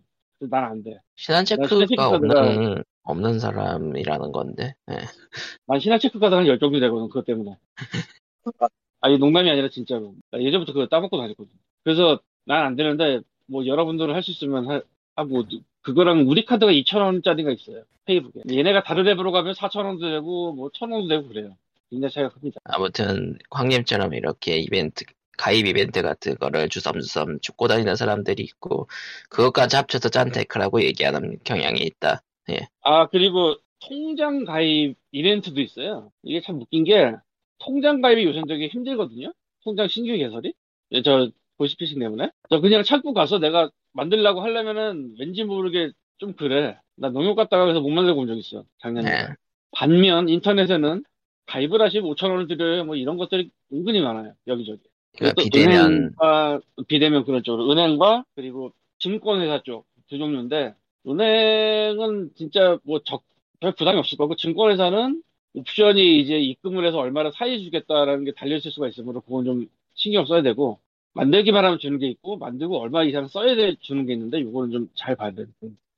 난 안 돼. 신한 체크가 없는 없는 사람이라는 건데. 예. 난 신한 체크카드 한 10종류 되거든, 그것 때문에. 아니, 농담이 아니라 진짜로. 나 예전부터 그거 따먹고 다녔거든. 그래서 난 안 되는데, 뭐, 여러분들은 할 수 있으면 하, 하고, 그거랑 우리 카드가 2,000원짜리가 있어요. 페이북에. 얘네가 다른 앱으로 가면 4,000원도 되고, 뭐, 1,000원도 되고 그래요. 굉장히 차이가 큽니다. 아무튼 광님처럼 이렇게 이벤트 가입 이벤트 같은 거를 주섬주섬 죽고 다니는 사람들이 있고 그것까지 합쳐서 짠테크라고 얘기하는 경향이 있다. 아, 그리고 통장 가입 이벤트도 있어요. 이게 참 웃긴 게, 통장 가입이 요즘 되게 힘들거든요? 통장 신규 개설이? 예, 저, 보시피싱 때문에? 저 그냥 찾고 가서 내가 만들려고 하려면은 왠지 모르게 좀 그래. 나 농협 갔다가 그래서 못 만들고 온 적 있어. 작년에. 네. 반면 인터넷에는 가입을 하시면 5천 원을 드려요. 뭐 이런 것들이 은근히 많아요. 여기저기. 그러니까 또 비대면 은행과, 비대면 그런 쪽으로. 은행과 그리고 증권회사 쪽 두 종류인데, 은행은 진짜 뭐 적, 별 부담이 없을 거고, 증권회사는 옵션이 이제 입금을 해서 얼마를 사이 주겠다라는 게 달려있을 수가 있으므로 그건 좀 신경 써야 되고, 만들기만 하면 주는 게 있고, 만들고 얼마 이상 써야 돼 주는 게 있는데, 이거는 좀 잘 봐야 돼.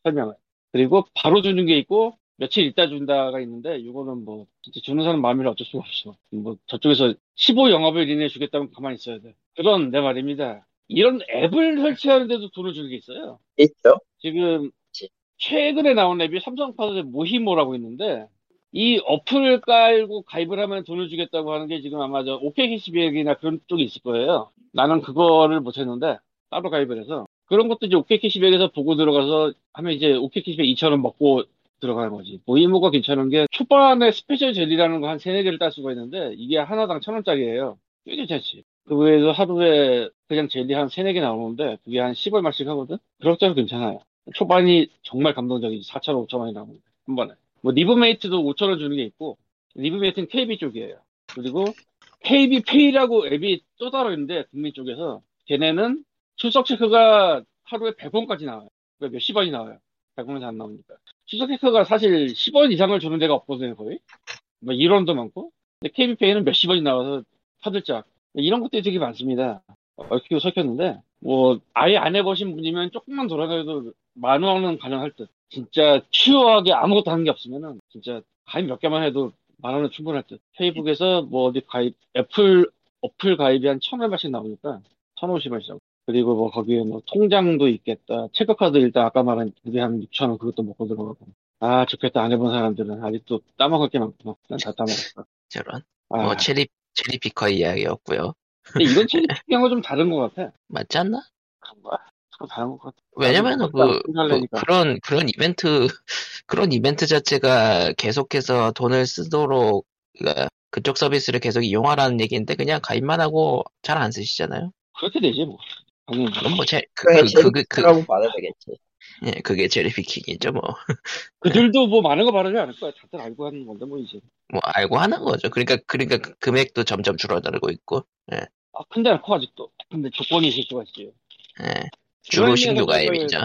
설명을. 그리고 바로 주는 게 있고, 며칠 있다 준다가 있는데, 이거는 뭐, 진짜 주는 사람 마음이라 어쩔 수가 없어. 뭐, 저쪽에서 15 영업일 이내에 주겠다면 가만히 있어야 돼. 그런데 말입니다. 이런 앱을 설치하는데도 돈을 주는 게 있어요. 있죠. 지금. 최근에 나온 앱이 삼성카드의 모니모라고 있는데 이 어플을 깔고 가입을 하면 돈을 주겠다고 하는 게 지금 아마 저 오케이캐시백이나 그런 쪽이 있을 거예요. 나는 그거를 못했는데 따로 가입을 해서 그런 것도 이제 오케이캐시백에서 보고 들어가서 하면 이제 오케이캐시백 2,000원 먹고 들어가는 거지. 모니모가 괜찮은 게 초반에 special 젤리라는 거 한 세네 개를 딸 수가 있는데 이게 하나당 1,000원짜리예요. 꽤 괜찮지. 그 외에도 하루에 그냥 젤리 한 세네 개 나오는데 그게 한 10얼마씩 하거든? 그럭저럭 괜찮아요. 초반이 정말 감동적이지. 4천, 5천 원이 나옵니다. 한 번에. 뭐, 리브메이트도 5천 원 주는 게 있고, 리브메이트는 KB 쪽이에요. 그리고 KB페이라고 앱이 또 따로 있는데, 국민 쪽에서. 걔네는 출석 체크가 하루에 100원까지 나와요. 그러니까 몇십 원이 나와요. 100원에서 안 나오니까. 체크가 사실 10원 이상을 주는 데가 없거든요, 거의. 뭐, 1원도 많고. 근데 KB페이는 몇십 원이 나와서 화들짝. 이런 것들이 되게 많습니다. 얽히고 섞였는데, 뭐, 아예 안 해보신 분이면 조금만 돌아다녀도 만 원은 가능할 듯. 진짜 치유하게 아무것도 하는 게 없으면은, 진짜 가입 몇 개만 해도 만 원은 충분할 듯. 페이북에서 뭐 어디 가입, 애플, 어플 가입이 한천 얼마씩 나오니까, 천 오십 원씩. 그리고 뭐 거기에 뭐 통장도 있겠다. 체크카드 일단 아까 말한 그게 한 6천 원 그것도 먹고 들어가고. 아, 좋겠다. 안 해본 사람들은 아직도 따먹을 게 많구나. 난 다 따먹었어. 저런. 아, 뭐 체리 체리 피커 이야기였고요. 근데 이건 체리피하고 좀 다른 것 같아. 맞지 않나? 좀 다른 것 같아. 왜냐면은 그, 그. 그런 그런 이벤트 그런 이벤트 자체가 계속해서 돈을 쓰도록 그러니까 그쪽 서비스를 계속 이용하라는 얘기인데 그냥 가입만 하고 잘 안 쓰시잖아요. 그렇게 되지 뭐. 당연히. 그럼 뭐 제, 그, 그게 그, 그, 그, 그, 말해야 되겠지. 예, 그게 제리피킹이죠, 뭐. 그들도 뭐 많은 거 바르지 않을 거야. 다들 알고 하는 건데 뭐 이제. 뭐, 알고 하는 거죠. 그러니까, 그러니까 그 금액도 점점 줄어들고 있고, 아 큰데 않고 아직도. 근데 조건이 있을 수가 있지. 예. 주로 신규 가입이죠.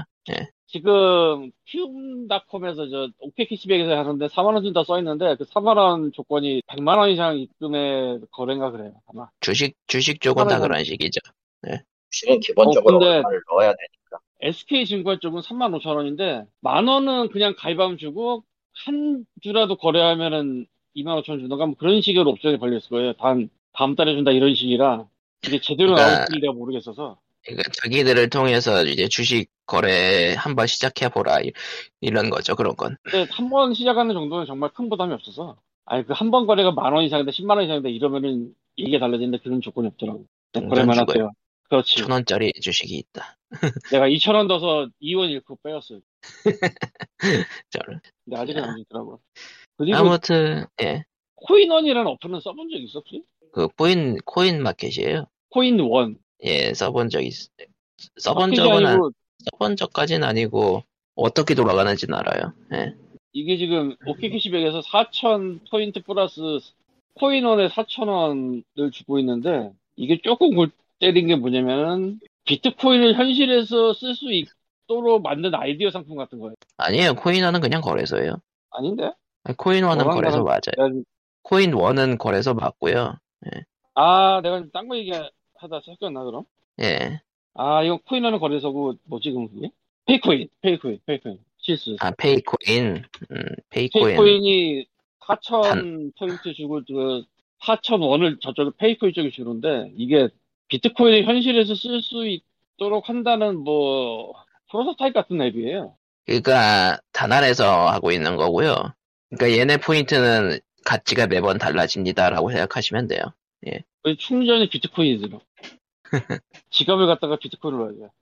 지금 키움닷컴에서 저 오케이키시백에서 하는데 4만 원 준다 써 있는데 그 4만 원 조건이 100만 원 이상 입금의 거래인가 그래요 아마. 주식, 주식 쪽은 다 그런 식이죠. 실은 기본적으로 어, 근데- 얼마를 넣어야 되니까. SK 증권 쪽은 3만 5천 원인데 만 원은 그냥 가입하면 주고 한 주라도 거래하면은 2만 5천 원 주던가 뭐 그런 식으로 옵션이 걸려 있을 거예요. 다음 다음 달에 준다 이런 식이라 이게 제대로 그러니까- 나올지 내가 모르겠어서. 그러니까 자기들을 통해서 이제 주식 거래 한번 시작해 보라. 이- 이런 거죠, 그런 건. 근데 한번 시작하는 정도는 정말 큰 부담이 없어서. 아니 그 한 번 거래가 만 원 이상인데 10만 원 이상인데 이러면은 얘기가 달라지는데 그런 조건이 없더라고. 동전 거래만 주고요. 그렇지. 천 원짜리 주식이 있다. 내가 2천 원 넣어서 2원 잃고 빼였어요. 저는. 근데 아직은 안. 그리고 아무튼, 예. 코인원이라는 어플은 써본 적 있어 혹시? 그, 코인, 코인 마켓이에요. 코인원. 예, 써본 적 있, 써본 적은, 안, 아니고 써본 적까지는 아니고, 어떻게 돌아가는지는 알아요. 예. 이게 지금 오케이캐시백에서 4천 포인트 플러스 코인원에 4천 원을 주고 있는데 이게 조금 골 때린 게 뭐냐면은 비트코인을 현실에서 쓸 수 있도록 만든 아이디어 상품 같은 거예요. 아니에요. 코인원은 그냥 거래소예요. 아닌데? 아니, 뭐라는 거래소 맞아요. 내가, 코인 원은 거래소 맞고요. 아, 내가 딴거 얘기하다 섞였나 그럼? 예. 아, 이건 코인원은 거래소고 뭐지 그럼 그게? 페이코인, 페이코인, 페이코인. 실수. 아, 페이코인. 음, 페이코인. 페이코인이 4천 포인트 주고 그 4천 원을 저쪽에 페이코인 쪽에 주는데 이게 비트코인을 현실에서 쓸 수 있도록 한다는 뭐 프로토타입 같은 앱이에요. 그러니까 다날에서 하고 있는 거고요. 그러니까 얘네 포인트는 가치가 매번 달라집니다라고 생각하시면 돼요. 거의 충전이 비트코인이더라. 지갑을 갖다가 비트코인으로 해야 돼.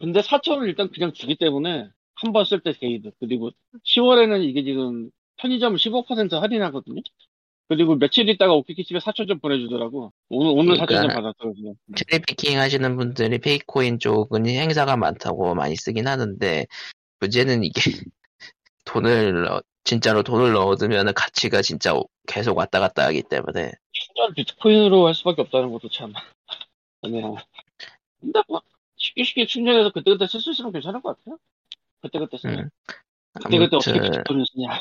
근데 4천을 일단 그냥 주기 때문에 한 번 쓸 때 개이득. 그리고 10월에는 이게 지금 편의점 15% 할인하거든요. 그리고 며칠 있다가 오케이캐시백에 4천 점 보내주더라고. 오늘, 오늘 그러니까 4천 점 받았더라고요. cherry picking 하시는 분들이 페이코인 쪽은 행사가 많다고 많이 쓰긴 하는데 문제는 이게 돈을 넣- 진짜로 돈을 넣어두면 가치가 진짜 계속 왔다 갔다 하기 때문에 충전 비트코인으로 할 수밖에 없다는 것도 참. 애매하네. 근데 뭐, 쉽게 쉽게 충전해서 그때그때 쓸 수 있으면 괜찮을 것 같아요. 그때그때 쓰면. 음. 그때그때 어떻게 아무튼 비트코인을 쓰냐.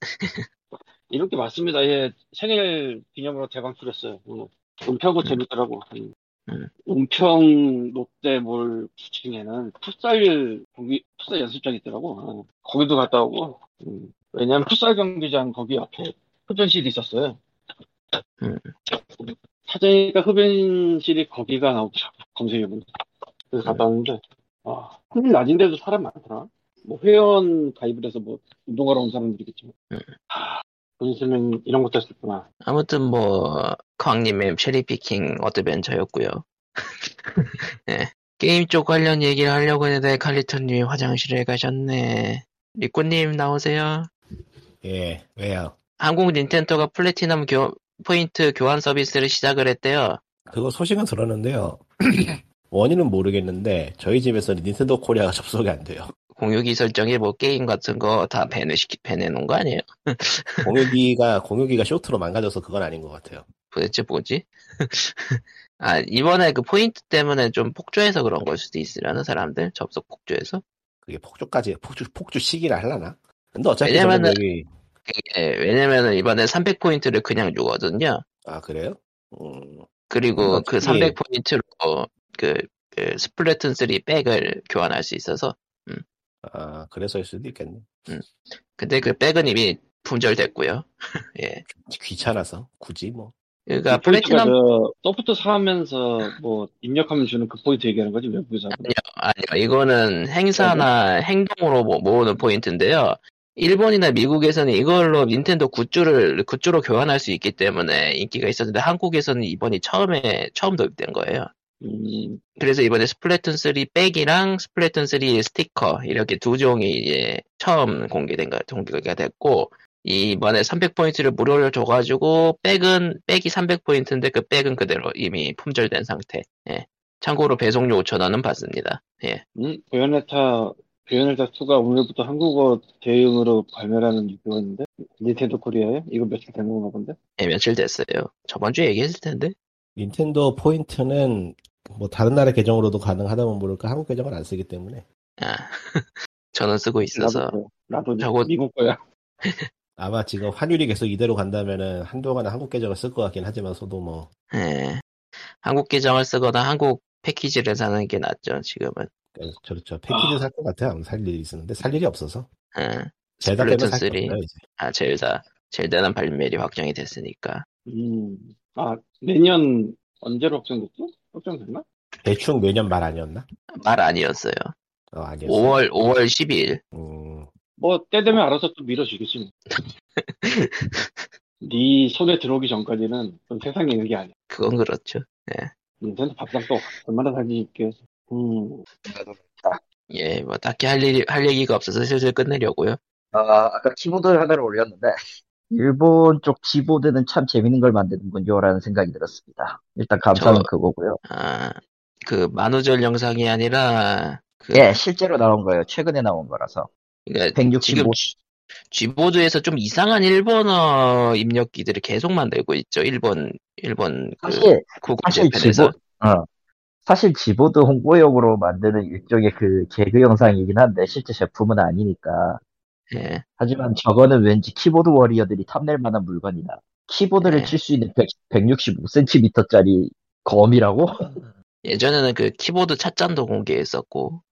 씨. 이렇게 맞습니다. 예, 생일 기념으로 대방출했어요. 오늘. 은평구 재밌더라고. 음. 음. 은평 롯데몰 9층에는 풋살 경기, 풋살 연습장이 있더라고. 어. 거기도 갔다 오고. 음. 왜냐면 풋살 경기장 거기 앞에 흡연실이 있었어요. 음. 찾으니까 흡연실이 거기가 나오더라고. 검색해보니. 그래서 갔다 왔는데, 아, 한일 낮인데도 사람 많더라. 뭐 회원 가입을 해서 뭐 운동하러 온 사람들이겠지만. 음. 아, 돈 있으면 이런 것도 했었구나. 아무튼 뭐 광님의 체리피킹 어드벤처였고요. 예. 게임 쪽 관련 얘기를 하려고 했는데 칼리토님이 화장실에 가셨네. 리꾸님 나오세요. 예, 왜요? 한국 닌텐도가 플래티넘 교- 포인트 교환 서비스를 시작을 했대요. 그거 소식은 들었는데요. 원인은 모르겠는데 저희 집에서는 닌텐도 코리아가 접속이 안 돼요. 공유기 설정에 뭐 게임 같은 거 다 ban시키 ban해놓은 거 아니에요? 공유기가 공유기가 쇼트로 망가져서 그건 아닌 것 같아요. 도대체 뭐지? 아 이번에 그 포인트 때문에 좀 폭주해서 그런 걸 수도 있으려는 사람들 접속 폭주해서 그게 폭주까지 폭주 폭주 시기를 하려나? 근데 어차피 왜냐면은- 여기 예, 왜냐면은 이번에 300포인트를 그냥 주거든요. 아 그래요? 음, 그리고 그 어차피- 300포인트로 그, 그 스플래툰 3 백을 교환할 수 있어서 아 그래서일 수도 있겠네. 근데 그 백은 이미 품절됐고요. 예. 귀찮아서 굳이 뭐 그러니까 플래티넘 저 소프트 사면서 뭐 입력하면 주는 그 포인트 얘기하는 거지 외부에서. 아니요 이거는 행사나 행동으로 모- 모으는 포인트인데요. 일본이나 미국에서는 이걸로 닌텐도 굿즈를 굿즈로 교환할 수 있기 때문에 인기가 있었는데 한국에서는 이번이 처음에 처음 도입된 거예요. 음, 그래서 이번에 스플래툰 3 백이랑 스플래툰 3 스티커 이렇게 두 종이 이제 처음 공개된 거 공개가 됐고 이번에 300포인트를 무료로 줘가지고 백은 백이 300포인트인데 그 백은 그대로 이미 품절된 상태. 예. 참고로 배송료 5천 원은 받습니다. 예. 음, 베요네타 베요네타 2가 오늘부터 한국어 대응으로 발매라는 뉴스가 있는데 닌텐도 코리아에 이거 며칠 된 건가 본데. 예, 며칠 됐어요. 저번 주에 얘기했을 텐데. 닌텐도 포인트는 뭐 다른 나라 계정으로도 가능하다면 모를까 한국 계정을 안 쓰기 때문에 아, 저는 쓰고 있어서 나도 나도 저거- 미국 거야. 아마 지금 환율이 계속 이대로 간다면은 한동안은 한국 계정을 쓸 것 같긴 하지만서도 뭐 예. 한국 계정을 쓰거나 한국 패키지를 사는 게 낫죠. 지금은. 그래서 저렇죠 패키지 살것 같아요. 살 일이 있었는데 살 일이 없어서 예. 젤다 때문에 3. 없어요 이제. 아, 젤다. 젤다는 발매일이 확정이 됐으니까. 음, 아 내년 언제로 확정됐지? 확정됐나? 대충 내년 말 아니었나? 말 아니었어요. 어 아니었어. 5월, 5월 12일. 음, 뭐때 되면 알아서 또 밀어주겠지. 뭐. 네 손에 들어오기 전까지는 좀 세상에 있는 게 아니야. 그건 그렇죠. 닌텐도 밥상 또 얼마나 살기 있게. 음, 예, 뭐, 딱히 할 일이, 할 얘기가 없어서 슬슬 끝내려고요. 아, 아까 키보드 하나를 올렸는데 일본 쪽 키보드는 참 재밌는 걸 만드는군요라는 생각이 들었습니다. 일단 감상은 저- 그거고요. 아, 그, 만우절 영상이 아니라, 그, 예, 실제로 나온 거예요. 최근에 나온 거라서. 그러니까 165. 지금 G보드에서 좀 이상한 일본어 입력기들을 계속 만들고 있죠. 일본, 일본, 그, 사실 구글 사실 재팬에서. 지보, 어, 사실 Gboard 홍보용으로 만드는 일종의 그 개그 영상이긴 한데 실제 제품은 아니니까. 예. 하지만 저거는 왠지 키보드 워리어들이 탐낼 만한 물건이다. 키보드를 네. 칠수 있는 165cm짜리 검이라고? 예전에는 그 키보드 찻잔도 공개했었고,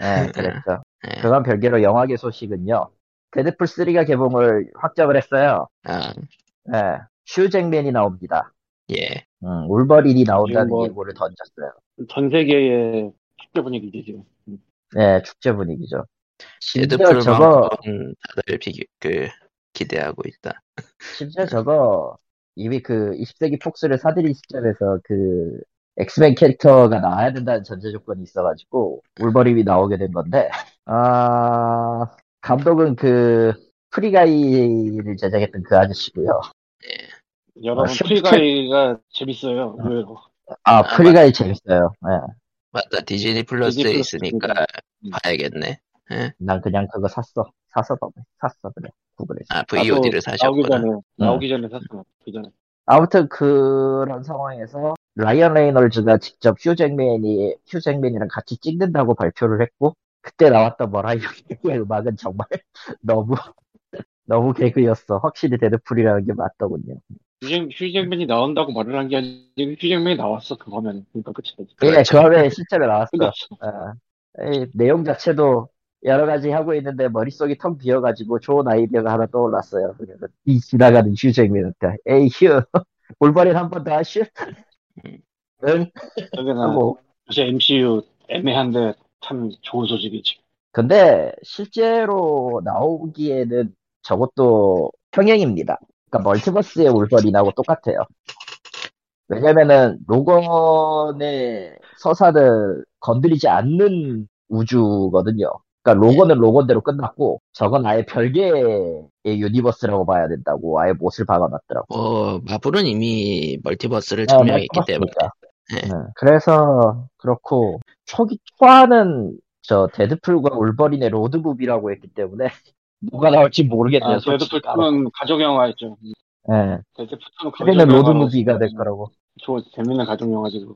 네, 그랬죠. 예. 그건 별개로 영화계 소식은요. 데드풀 3가 개봉을 확정을 했어요. 아, 네, 휴잭맨이 나옵니다. 예. 음, 울버린이 나온다는 뭐- 예고를 던졌어요. 전 세계의 축제 분위기지 지금. 음. 네, 축제 분위기죠. 데드풀만큼 저거, 다들 비교, 그, 기대하고 있다. 심지어 저거, 이미 그 20세기 폭스를 사들인 시점에서 그 엑스맨 캐릭터가 나와야 된다는 전제 조건이 있어가지고 울버린이 나오게 된 건데, 아, 감독은 그 프리가이를 제작했던 그 아저씨고요. 여러분 슈- 프리가이가 재밌어요. 아. 의외로. 아, 아, 프리가이 재밌어요. 예. 맞다. 디즈니 플러스에 디즈니 플러스 있으니까 음. 봐야겠네. 난 그냥 그거 샀어. 사서 봐. 샀어, 그래. 구글에서. 아, VOD를 나도 나오기 사셨구나. 전에 나오기 전에 샀어. 그 전에. 아무튼 그런 상황에서 라이언 레이널즈가 직접 휴잭맨이 휴잭맨이랑 같이 찍는다고 발표를 했고 그때 나왔던 머라이어 캐리의 음악은 정말 너무 너무 개그였어. 확실히 데드풀이라는 게 맞더군요. 휴잭 휴잭맨이 나온다고 말을 한 게 아니고 휴잭맨이 나왔어 그거면 그러니까 끝이지. 예, 그렇죠. 그 화면에 실제로 나왔어. 어. 이 내용 자체도 여러 가지 하고 있는데 머릿속이 텅 비어가지고 좋은 아이디어가 하나 떠올랐어요. 그래서 이 지나가는 휴잭맨한테 hey 휴 울버린 한번 더 하슈? 응? 여기는 하고 요새 MCU 애매한데 참 좋은 소식이지. 근데 실제로 나오기에는 저것도 평행입니다. 그러니까 multiverse의 울버린하고 똑같아요. 왜냐면은 로건의 서사를 건드리지 않는 우주거든요. 그러니까 로건은 로건대로 끝났고 저건 아예 별개의 universe라고 봐야 된다고 아예 못을 박아놨더라고. 뭐, 마블은 이미 multiverse를 아, 점령했기 때문에. multiverse니까. 네. 네, 그래서 그렇고 초기 초안은 저 데드풀과 울버린의 로드무비라고 했기 때문에 뭐가 나올지 모르겠네요. 아, 솔직히. 데드풀 2는 가족 영화였죠. 네, 데드풀 2는 초기는 로드무비가 될 거라고. 좋 재밌는 가족 영화지 그거.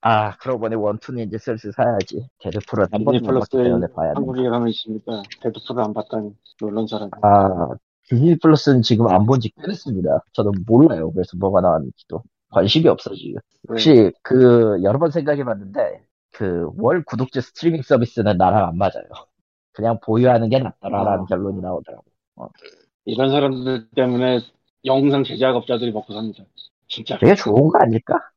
아, 그러고 보니 one two는 이제 슬슬 사야지. 데드풀은 한 번도 때문에 봐야 돼. 한국에 가면 있으니까 데드풀을 안 봤다니 놀란 사람. 아, 디즈니 플러스는 지금 안 본 지 꽤 됐습니다. 저는 몰라요. 그래서 뭐가 나왔는지도. 관심이 없어, 지금. 혹시 그, 여러 번 생각해 봤는데, 그, 월 구독제 스트리밍 서비스는 나랑 안 맞아요. 그냥 보유하는 게 낫더라라는 아. 결론이 나오더라고. 이런 사람들 때문에 영상 제작업자들이 먹고 삽니다. 진짜 그게 좋은 거 아닐까?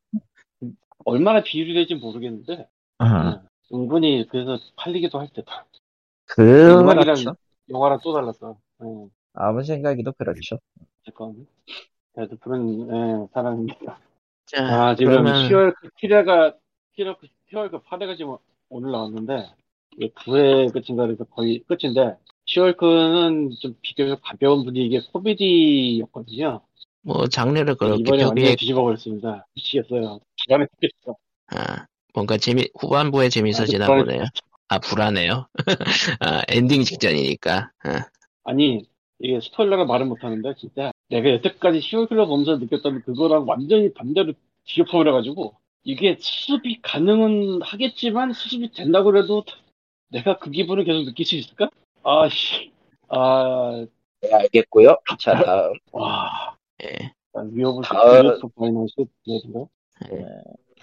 얼마나 비율이 될지 모르겠는데 음, 네. 은근히 그래서 팔리기도 할 듯. 그렇죠. 영화랑 영화랑 또 달랐어. 네. 아무 생각이도 그렇죠. 잠깐. 데드풀은 예, 사랑입니다. 자, 아 지금 그러면 10월 키레가 키레 10월 그 8회가 지금 오늘 나왔는데 9회 끝인가 그래서 거의 끝인데 10월 그는 좀 비교적 가벼운 분위기의 코미디였거든요. 뭐 장르를 그렇게 이번에 완전 벽에 뒤집어 버렸습니다. 미치겠어요. 기가 막히겠어. 아, 뭔가 재미 후반부에 재밌어지나 아, 보네요. 아 불안해요. 아, 엔딩 직전이니까. 아, 아니 이게 스포일러가 말은 못하는데 진짜 내가 여태까지 10월 킬러 보면서 느꼈던 그거랑 완전히 반대로 뒤엎어버려가지고 이게 수습이 가능은 하겠지만 수습이 된다고 해도 내가 그 기분을 계속 느낄 수 있을까? 아씨 아 네, 알겠고요. 자, 다음. 와, 예. 위협을 다음- 바이너스 얘기인가?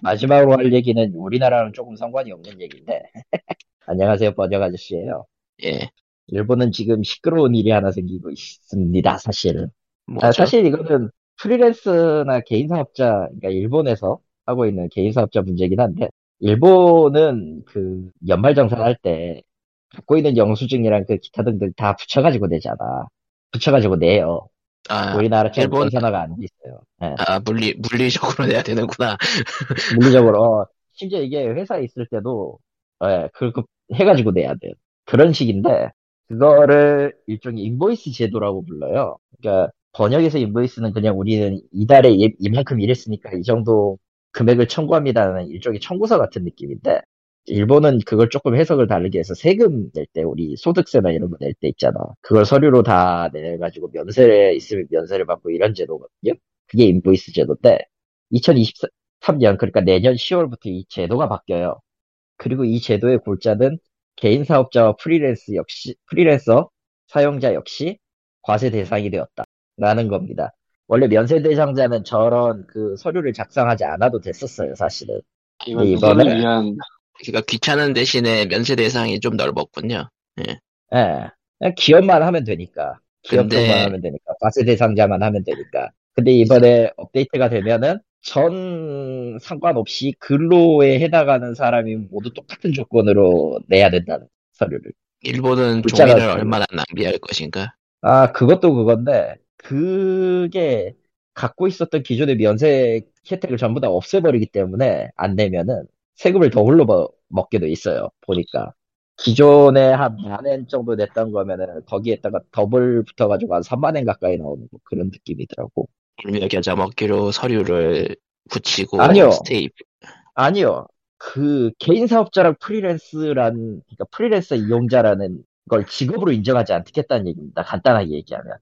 마지막으로 할 얘기는 우리나라랑 조금 상관이 없는 얘기인데. 안녕하세요, 번역 아저씨예요 예. 일본은 지금 시끄러운 일이 하나 생기고 있습니다, 사실은. 뭐죠? 아, 사실 이거는 프리랜서나 개인 사업자, 그러니까 일본에서 하고 있는 개인 사업자 문제긴 한데, 일본은 그 연말 정산 할때 갖고 있는 영수증이랑 그 기타 등등 다 붙여가지고 내잖아. 붙여가지고 내요. 아, 우리나라처럼 일본- 전산화가 안 돼 있어요. 예. 아, 물리, 물리적으로 내야 되는구나. 물리적으로 어, 심지어 이게 회사에 있을 때도 예, 그거 해가지고 내야 돼요. 그런 식인데 그거를 일종의 인보이스 제도라고 불러요. 그러니까 번역에서 인보이스는 그냥 우리는 이달에 이- 이만큼 일했으니까 이 정도 금액을 청구합니다는 일종의 청구서 같은 느낌인데 일본은 그걸 조금 해석을 다르게 해서 세금 낼 때 우리 소득세나 이런 거 낼 때 있잖아. 그걸 서류로 다 내가지고 면세에 있으면 면세를 받고 이런 제도거든요. 그게 인보이스 제도인데 2023년 그러니까 내년 10월부터 이 제도가 바뀌어요. 그리고 이 제도의 골자는 개인 사업자와 프리랜스 역시 프리랜서 사용자 역시 과세 대상이 되었다라는 겁니다. 원래 면세 대상자는 저런 그 서류를 작성하지 않아도 됐었어요, 사실은. 이번에- 위한 그러니까 귀찮은 대신에 면세 대상이 좀 넓었군요. 예. 그냥 기업만 하면 되니까. 기업만 근데- 하면 되니까. 과세 대상자만 하면 되니까. 근데 이번에 업데이트가 되면은 전 상관없이 근로에 해당하는 사람이 모두 똑같은 조건으로 내야 된다는 서류를. 일본은 종이를. 얼마나 낭비할 것인가. 아, 그것도 그건데, 그게 갖고 있었던 기존의 면세 혜택을 전부 다 없애버리기 때문에 안 내면은 세금을 더 흘러 먹- 먹게 돼 있어요. 보니까. 기존에 한 만엔 정도 냈던 거면은 거기에다가 더블 붙어가지고 한 3만엔 가까이 나오는 뭐 그런 느낌이더라고. 일명 겨자 먹기로 서류를 붙이고 아니요. staple 아니요. 그 개인 사업자랑 프리랜스란, 그러니까 프리랜서 이용자라는 걸 직업으로 인정하지 않겠다는 얘기입니다. 간단하게 얘기하면.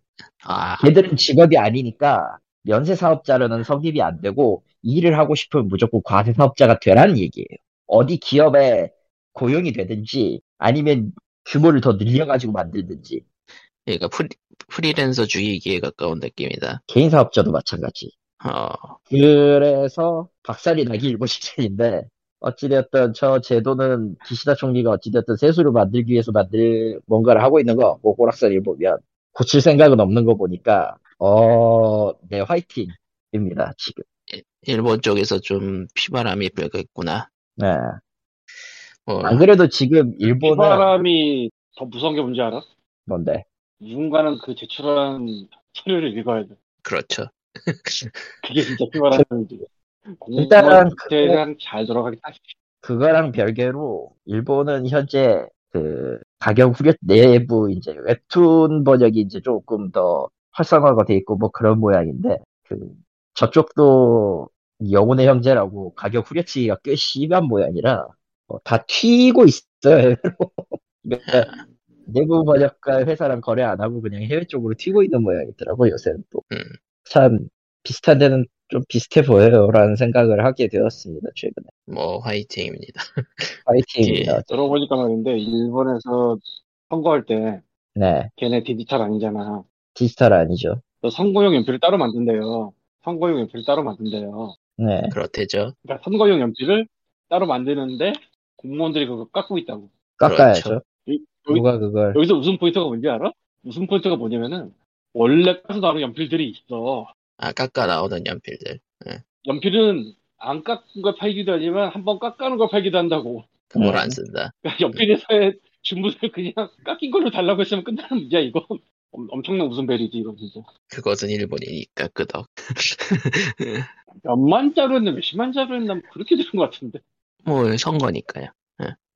아 걔들은 직업이 아니니까 면세 사업자로는 성립이 안 되고 일을 하고 싶으면 무조건 과세 사업자가 되라는 얘기예요. 어디 기업에 고용이 되든지 아니면 규모를 더 늘려가지고 만들든지 그러니까 프리, 프리랜서 주의기에 가까운 느낌이다. 개인 사업자도 마찬가지. 어 그래서 박살이 나기 일보 직전인데 어찌되었든 저 제도는 기시다 총리가 어찌되었든 세수를 만들기 위해서 만들 뭔가를 하고 있는 거 같고 호락살을 보면 고칠 생각은 없는 거 보니까 어 네 화이팅입니다 지금. 일본 쪽에서 좀 피바람이 불겠구나. 네. 어, 안 그래도 지금 이 일본은 사람이 더 무서운 게 뭔지 알아? 뭔데? 누군가는 그 제출한 서류를 읽어야 돼. 그렇죠. 그게 진짜 피바람이지. 일단 공무원들이랑 잘 돌아가기 딱 그거랑 별개로 일본은 현재 그 가격 후려 내부 이제 웹툰 번역이 이제 조금 더 활성화가 돼 있고 뭐 그런 모양인데 그 저쪽도 영혼의 형제라고 가격 후려치기가 꽤 심한 모양이라 어, 다 튀고 있어요. 그러니까 내부 번역가 회사랑 거래 안 하고 그냥 해외 쪽으로 튀고 있는 모양이더라고 요새는 또. 음. 참 비슷한 데는 좀 비슷해 보여요라는 생각을 하게 되었습니다 최근에. 뭐 화이팅입니다. 파이팅입니다. 들어보니까 말인데 일본에서 선거할 때 네, 걔네 디지털 아니잖아. 디지털 아니죠. 또 선거용 연필을 따로 만든대요. 선거용 연필을 따로 만든대요. 네, 그렇대죠. 그러니까 선거용 연필을 따로 만드는데 공무원들이 그거 깎고 있다고. 깎아야죠. 그렇죠. 여기, 누가 그걸 여기서 웃음 포인트가 뭔지 알아? 웃음 포인트가 뭐냐면은 원래 깎아서 나오는 연필들이 있어. 아 깎아 나오던 연필들. 연필은 안 깎은 걸 팔기도 하지만 한 번 깎아놓은 걸 팔기도 한다고. 그걸 네. 안 쓴다. 그러니까 연필 회사에 주문을 그냥 깎인 걸로 달라고 했으면 끝나는 문제야 이거. 엄- 엄청난 웃음벨이지 이거 진짜. 그것은 일본이니까 끄덕. 몇만 자루였나 몇십만 자루였나 뭐 그렇게 되는 것 같은데. 뭐 선거니까요.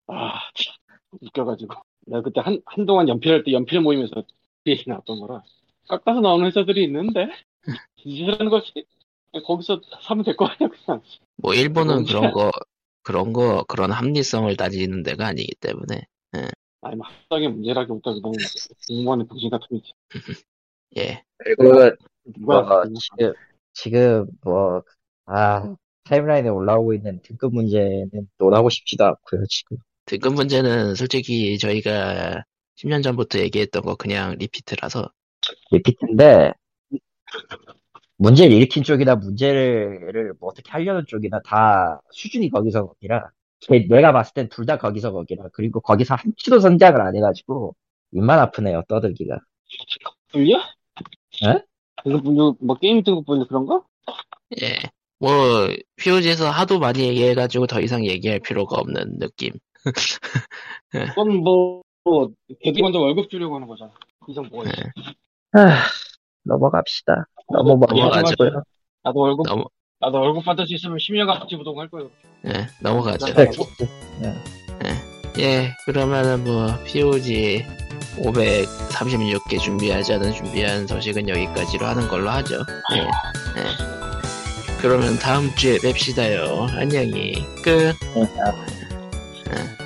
아, 참, 웃겨가지고. 내가 그때 한, 한동안 연필할 때 연필 모임에서 그 얘기 나왔던 거라. 깎아서 나오는 회사들이 있는데, 디지털하는 거지. 거기서 사면 될 거 아니야, 그냥. 뭐 일본은. 그런 거 그런 거 그런 합리성을 따지는 데가 아니기 때문에 아니, 뭐, 합당의 문제라기보다 그냥 공무원의 정신 같은 거지. 예. 그리고 누가, 뭐, 지금 지금 뭐 아, 타임라인에 올라오고 있는 등급 문제는 논하고 싶지도 않고요 지금. 등급 문제는 솔직히 저희가 10년 전부터 얘기했던 거 그냥 리피트라서 리피트인데 문제를 일으킨 쪽이나 문제를 뭐 어떻게 하려는 쪽이나 다 수준이 거기서 거기라 제- 내가 봤을 땐 둘 다 거기서 거기라 그리고 거기서 한 치도 성장을 안 해가지고 입만 아프네요 떠들기가 불려? 에? 등급 분류, 뭐, 게임 등급 분류 그런 거? 예. 뭐 POG에서 하도 많이 얘기해가지고 더 이상 얘기할 필요가 없는 느낌. 그건 뭐, 뭐, 걔들 먼저 월급 주려고 하는 거잖아. 이상 있어. 아, 넘어갑시다 너무 많이 넘어가죠. 하고요 나도 월급, 넘어 나도 월급 받을 수 있으면 10년간 같이 부동 할 거예요. 예 넘어가죠. 네. 예 그러면은 뭐 POG 536개 준비하자는 준비한 소식은 여기까지로 하는 걸로 하죠. 예. 예. 그러면 다음 주에 뵙시다요. 안녕히 끝. 네, 예.